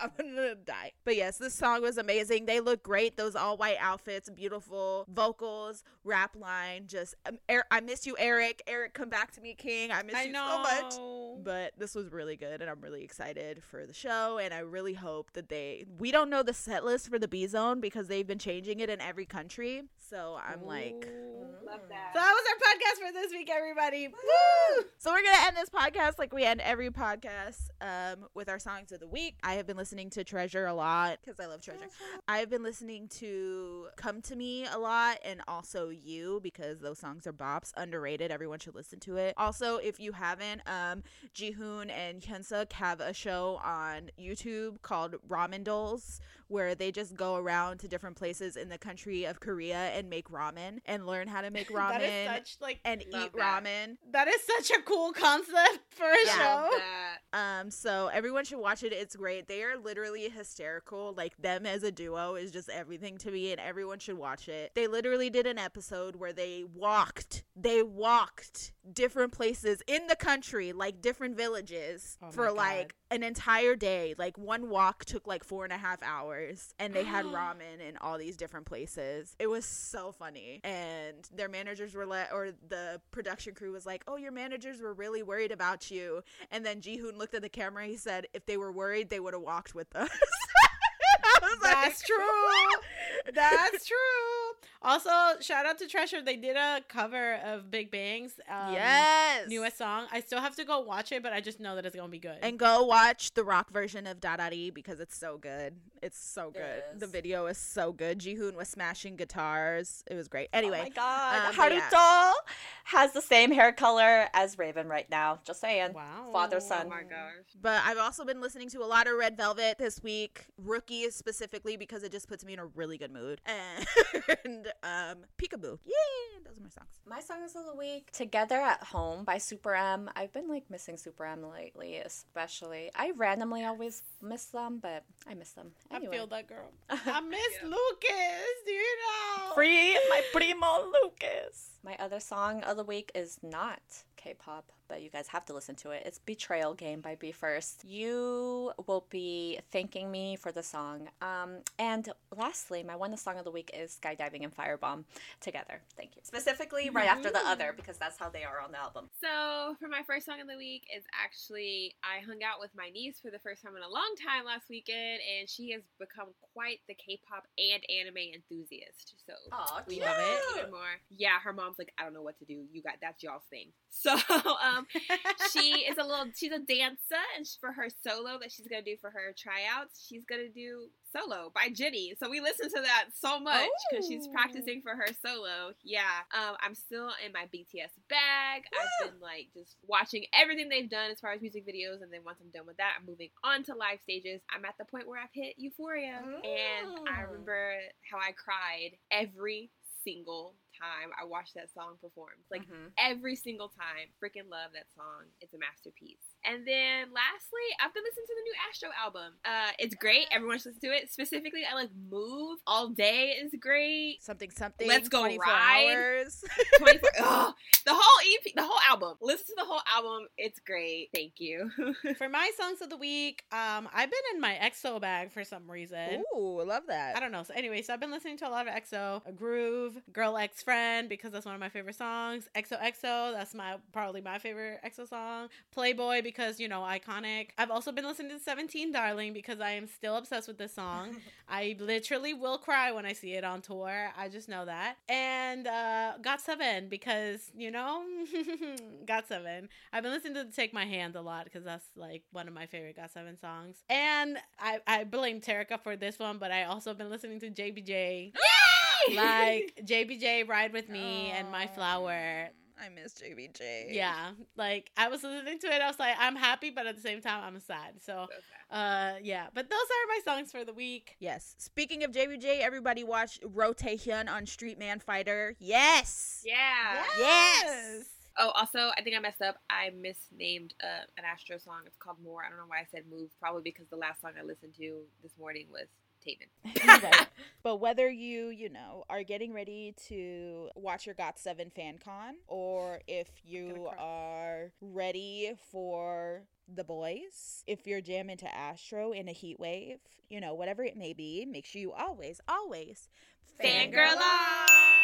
I'm gonna die. But yes, this song was amazing. They look great. Those all white outfits, beautiful vocals, rap line. Just Er- I miss you, Eric. Eric, come back to me, King. I miss I you know. so much but this was really good and i'm really excited for the show and i really hope that they we don't know the set list for the b zone because they've been changing it in every country so i'm like Love that. So that was our podcast for this week, everybody. Woo! So we're gonna end this podcast like we end every podcast um, with our songs of the week. I have been listening to Treasure a lot because I love Treasure. I have been listening to Come to Me a lot and also You because those songs are bops, underrated. Everyone should listen to it. Also, if you haven't, um, Jihoon and Hyunsuk have a show on YouTube called Ramen Dolls where they just go around to different places in the country of Korea and make ramen and learn how to make ramen That is such like and eat that. ramen. that is such a cool concept for a Yeah. show. Um, so everyone should watch it. It's great. They are literally hysterical. Like them as a duo is just everything to me, and everyone should watch it. They literally did an episode where they walked. They walked different places in the country, like different villages, Oh for God. like an entire day. Like one walk took like four and a half hours, and they had ramen in all these different places. It was so funny, and their managers were let, or the production crew was like, "Oh, your managers were really worried about you." And then Jihoon looked at the camera. He said, "If they were worried, they would have walked with us." I was That's like, true. That's true. Also, shout out to Treasure. They did a cover of Big Bang's um, yes. newest song. I still have to go watch it, but I just know that it's gonna be good. And go watch the rock version of Da Da Dee because it's so good. It's so It good. The video is so good. Jihoon was smashing guitars. It was great. Anyway, oh my god, um, but yeah. Haruto has the same hair color as Ravn right now. Just saying. wow. Father son. Oh son. my gosh. But I've also been listening to a lot of Red Velvet this week. Rookie specifically because it just puts me in a really good mood. And um Peekaboo. Yeah, those are my songs. My songs of the week, Together at Home by Super M. I've been like missing Super M lately, especially. I randomly always miss them, but I miss them. Anyway. I feel that girl. I miss Lucas. You know? Free my primo Lucas. My other song of the week is not K-pop, but you guys have to listen to it. It's Betrayal Game by Be First. You will be thanking me for the song. Um, and lastly, my one song of the week is Skydiving and Firebomb together. Thank you. Specifically right after the other because that's how they are on the album. So for my first song of the week is actually I hung out with my niece for the first time in a long time last weekend, and she has become quite the K-pop and anime enthusiast. So Aw, We love it. even more. Yeah, her mom's like, I don't know what to do. You got that's y'all's thing. So um, she is a little. She's a dancer, and for her solo that she's gonna do for her tryouts, she's gonna do solo by Jennie. So we listen to that so much because she's Oh. practicing for her solo. Yeah, um, I'm still in my BTS bag. I've been like just watching everything they've done as far as music videos, and then once I'm done with that, I'm moving on to live stages. I'm at the point where I've hit Euphoria, and I Mm. remember how I cried every single time I watched that song performed. Like Mhm. every single time. Freaking love that song. It's a masterpiece. And then lastly, I've been listening to the new Astro album. Uh, it's great. Everyone should listen to it. Specifically, I like Move All Day is great. Something something. Let's go 24 ride. hours. 24 Ugh. the whole EP, the whole album. Listen to the whole album. It's great. Thank you. For my songs of the week, um, I've been in my EXO bag for some reason. Ooh, I love that. I don't know. So anyway, so I've been listening to a lot of EXO, a Groove, Girl X Friend because that's one of my favorite songs. EXO EXO, that's my probably my favorite EXO song. Playboy because you know iconic. I've also been listening to Seventeen Darling because I am still obsessed with this song. I literally will cry when I see it on tour. I just know that. And uh Got Seven because you know Got Seven. I've been listening to Take My Hand a lot because that's like one of my favorite Got Seven songs. And I I blame Terika for this one, but I also been listening to JBJ like JBJ Ride with Me and My Flower. I miss JBJ. Yeah, like I was listening to it, I was like, I'm happy, but at the same time, I'm sad. So, So uh, yeah. But those are my songs for the week. Yes. Speaking of JBJ, everybody watch Roh Taehyun on Street Man Fighter. Yes. Yeah. Yes. Oh, also, I think I messed up. I misnamed uh, an Astro song. It's called More. I don't know why I said Move. Probably because the last song I listened to this morning was Right. But whether you, you know, are getting ready to watch your Got 7 fan con or if you are ready for the boys, if you're jamming to Astro in a heat wave, you know, whatever it may be, make sure you always, always Fangirl on!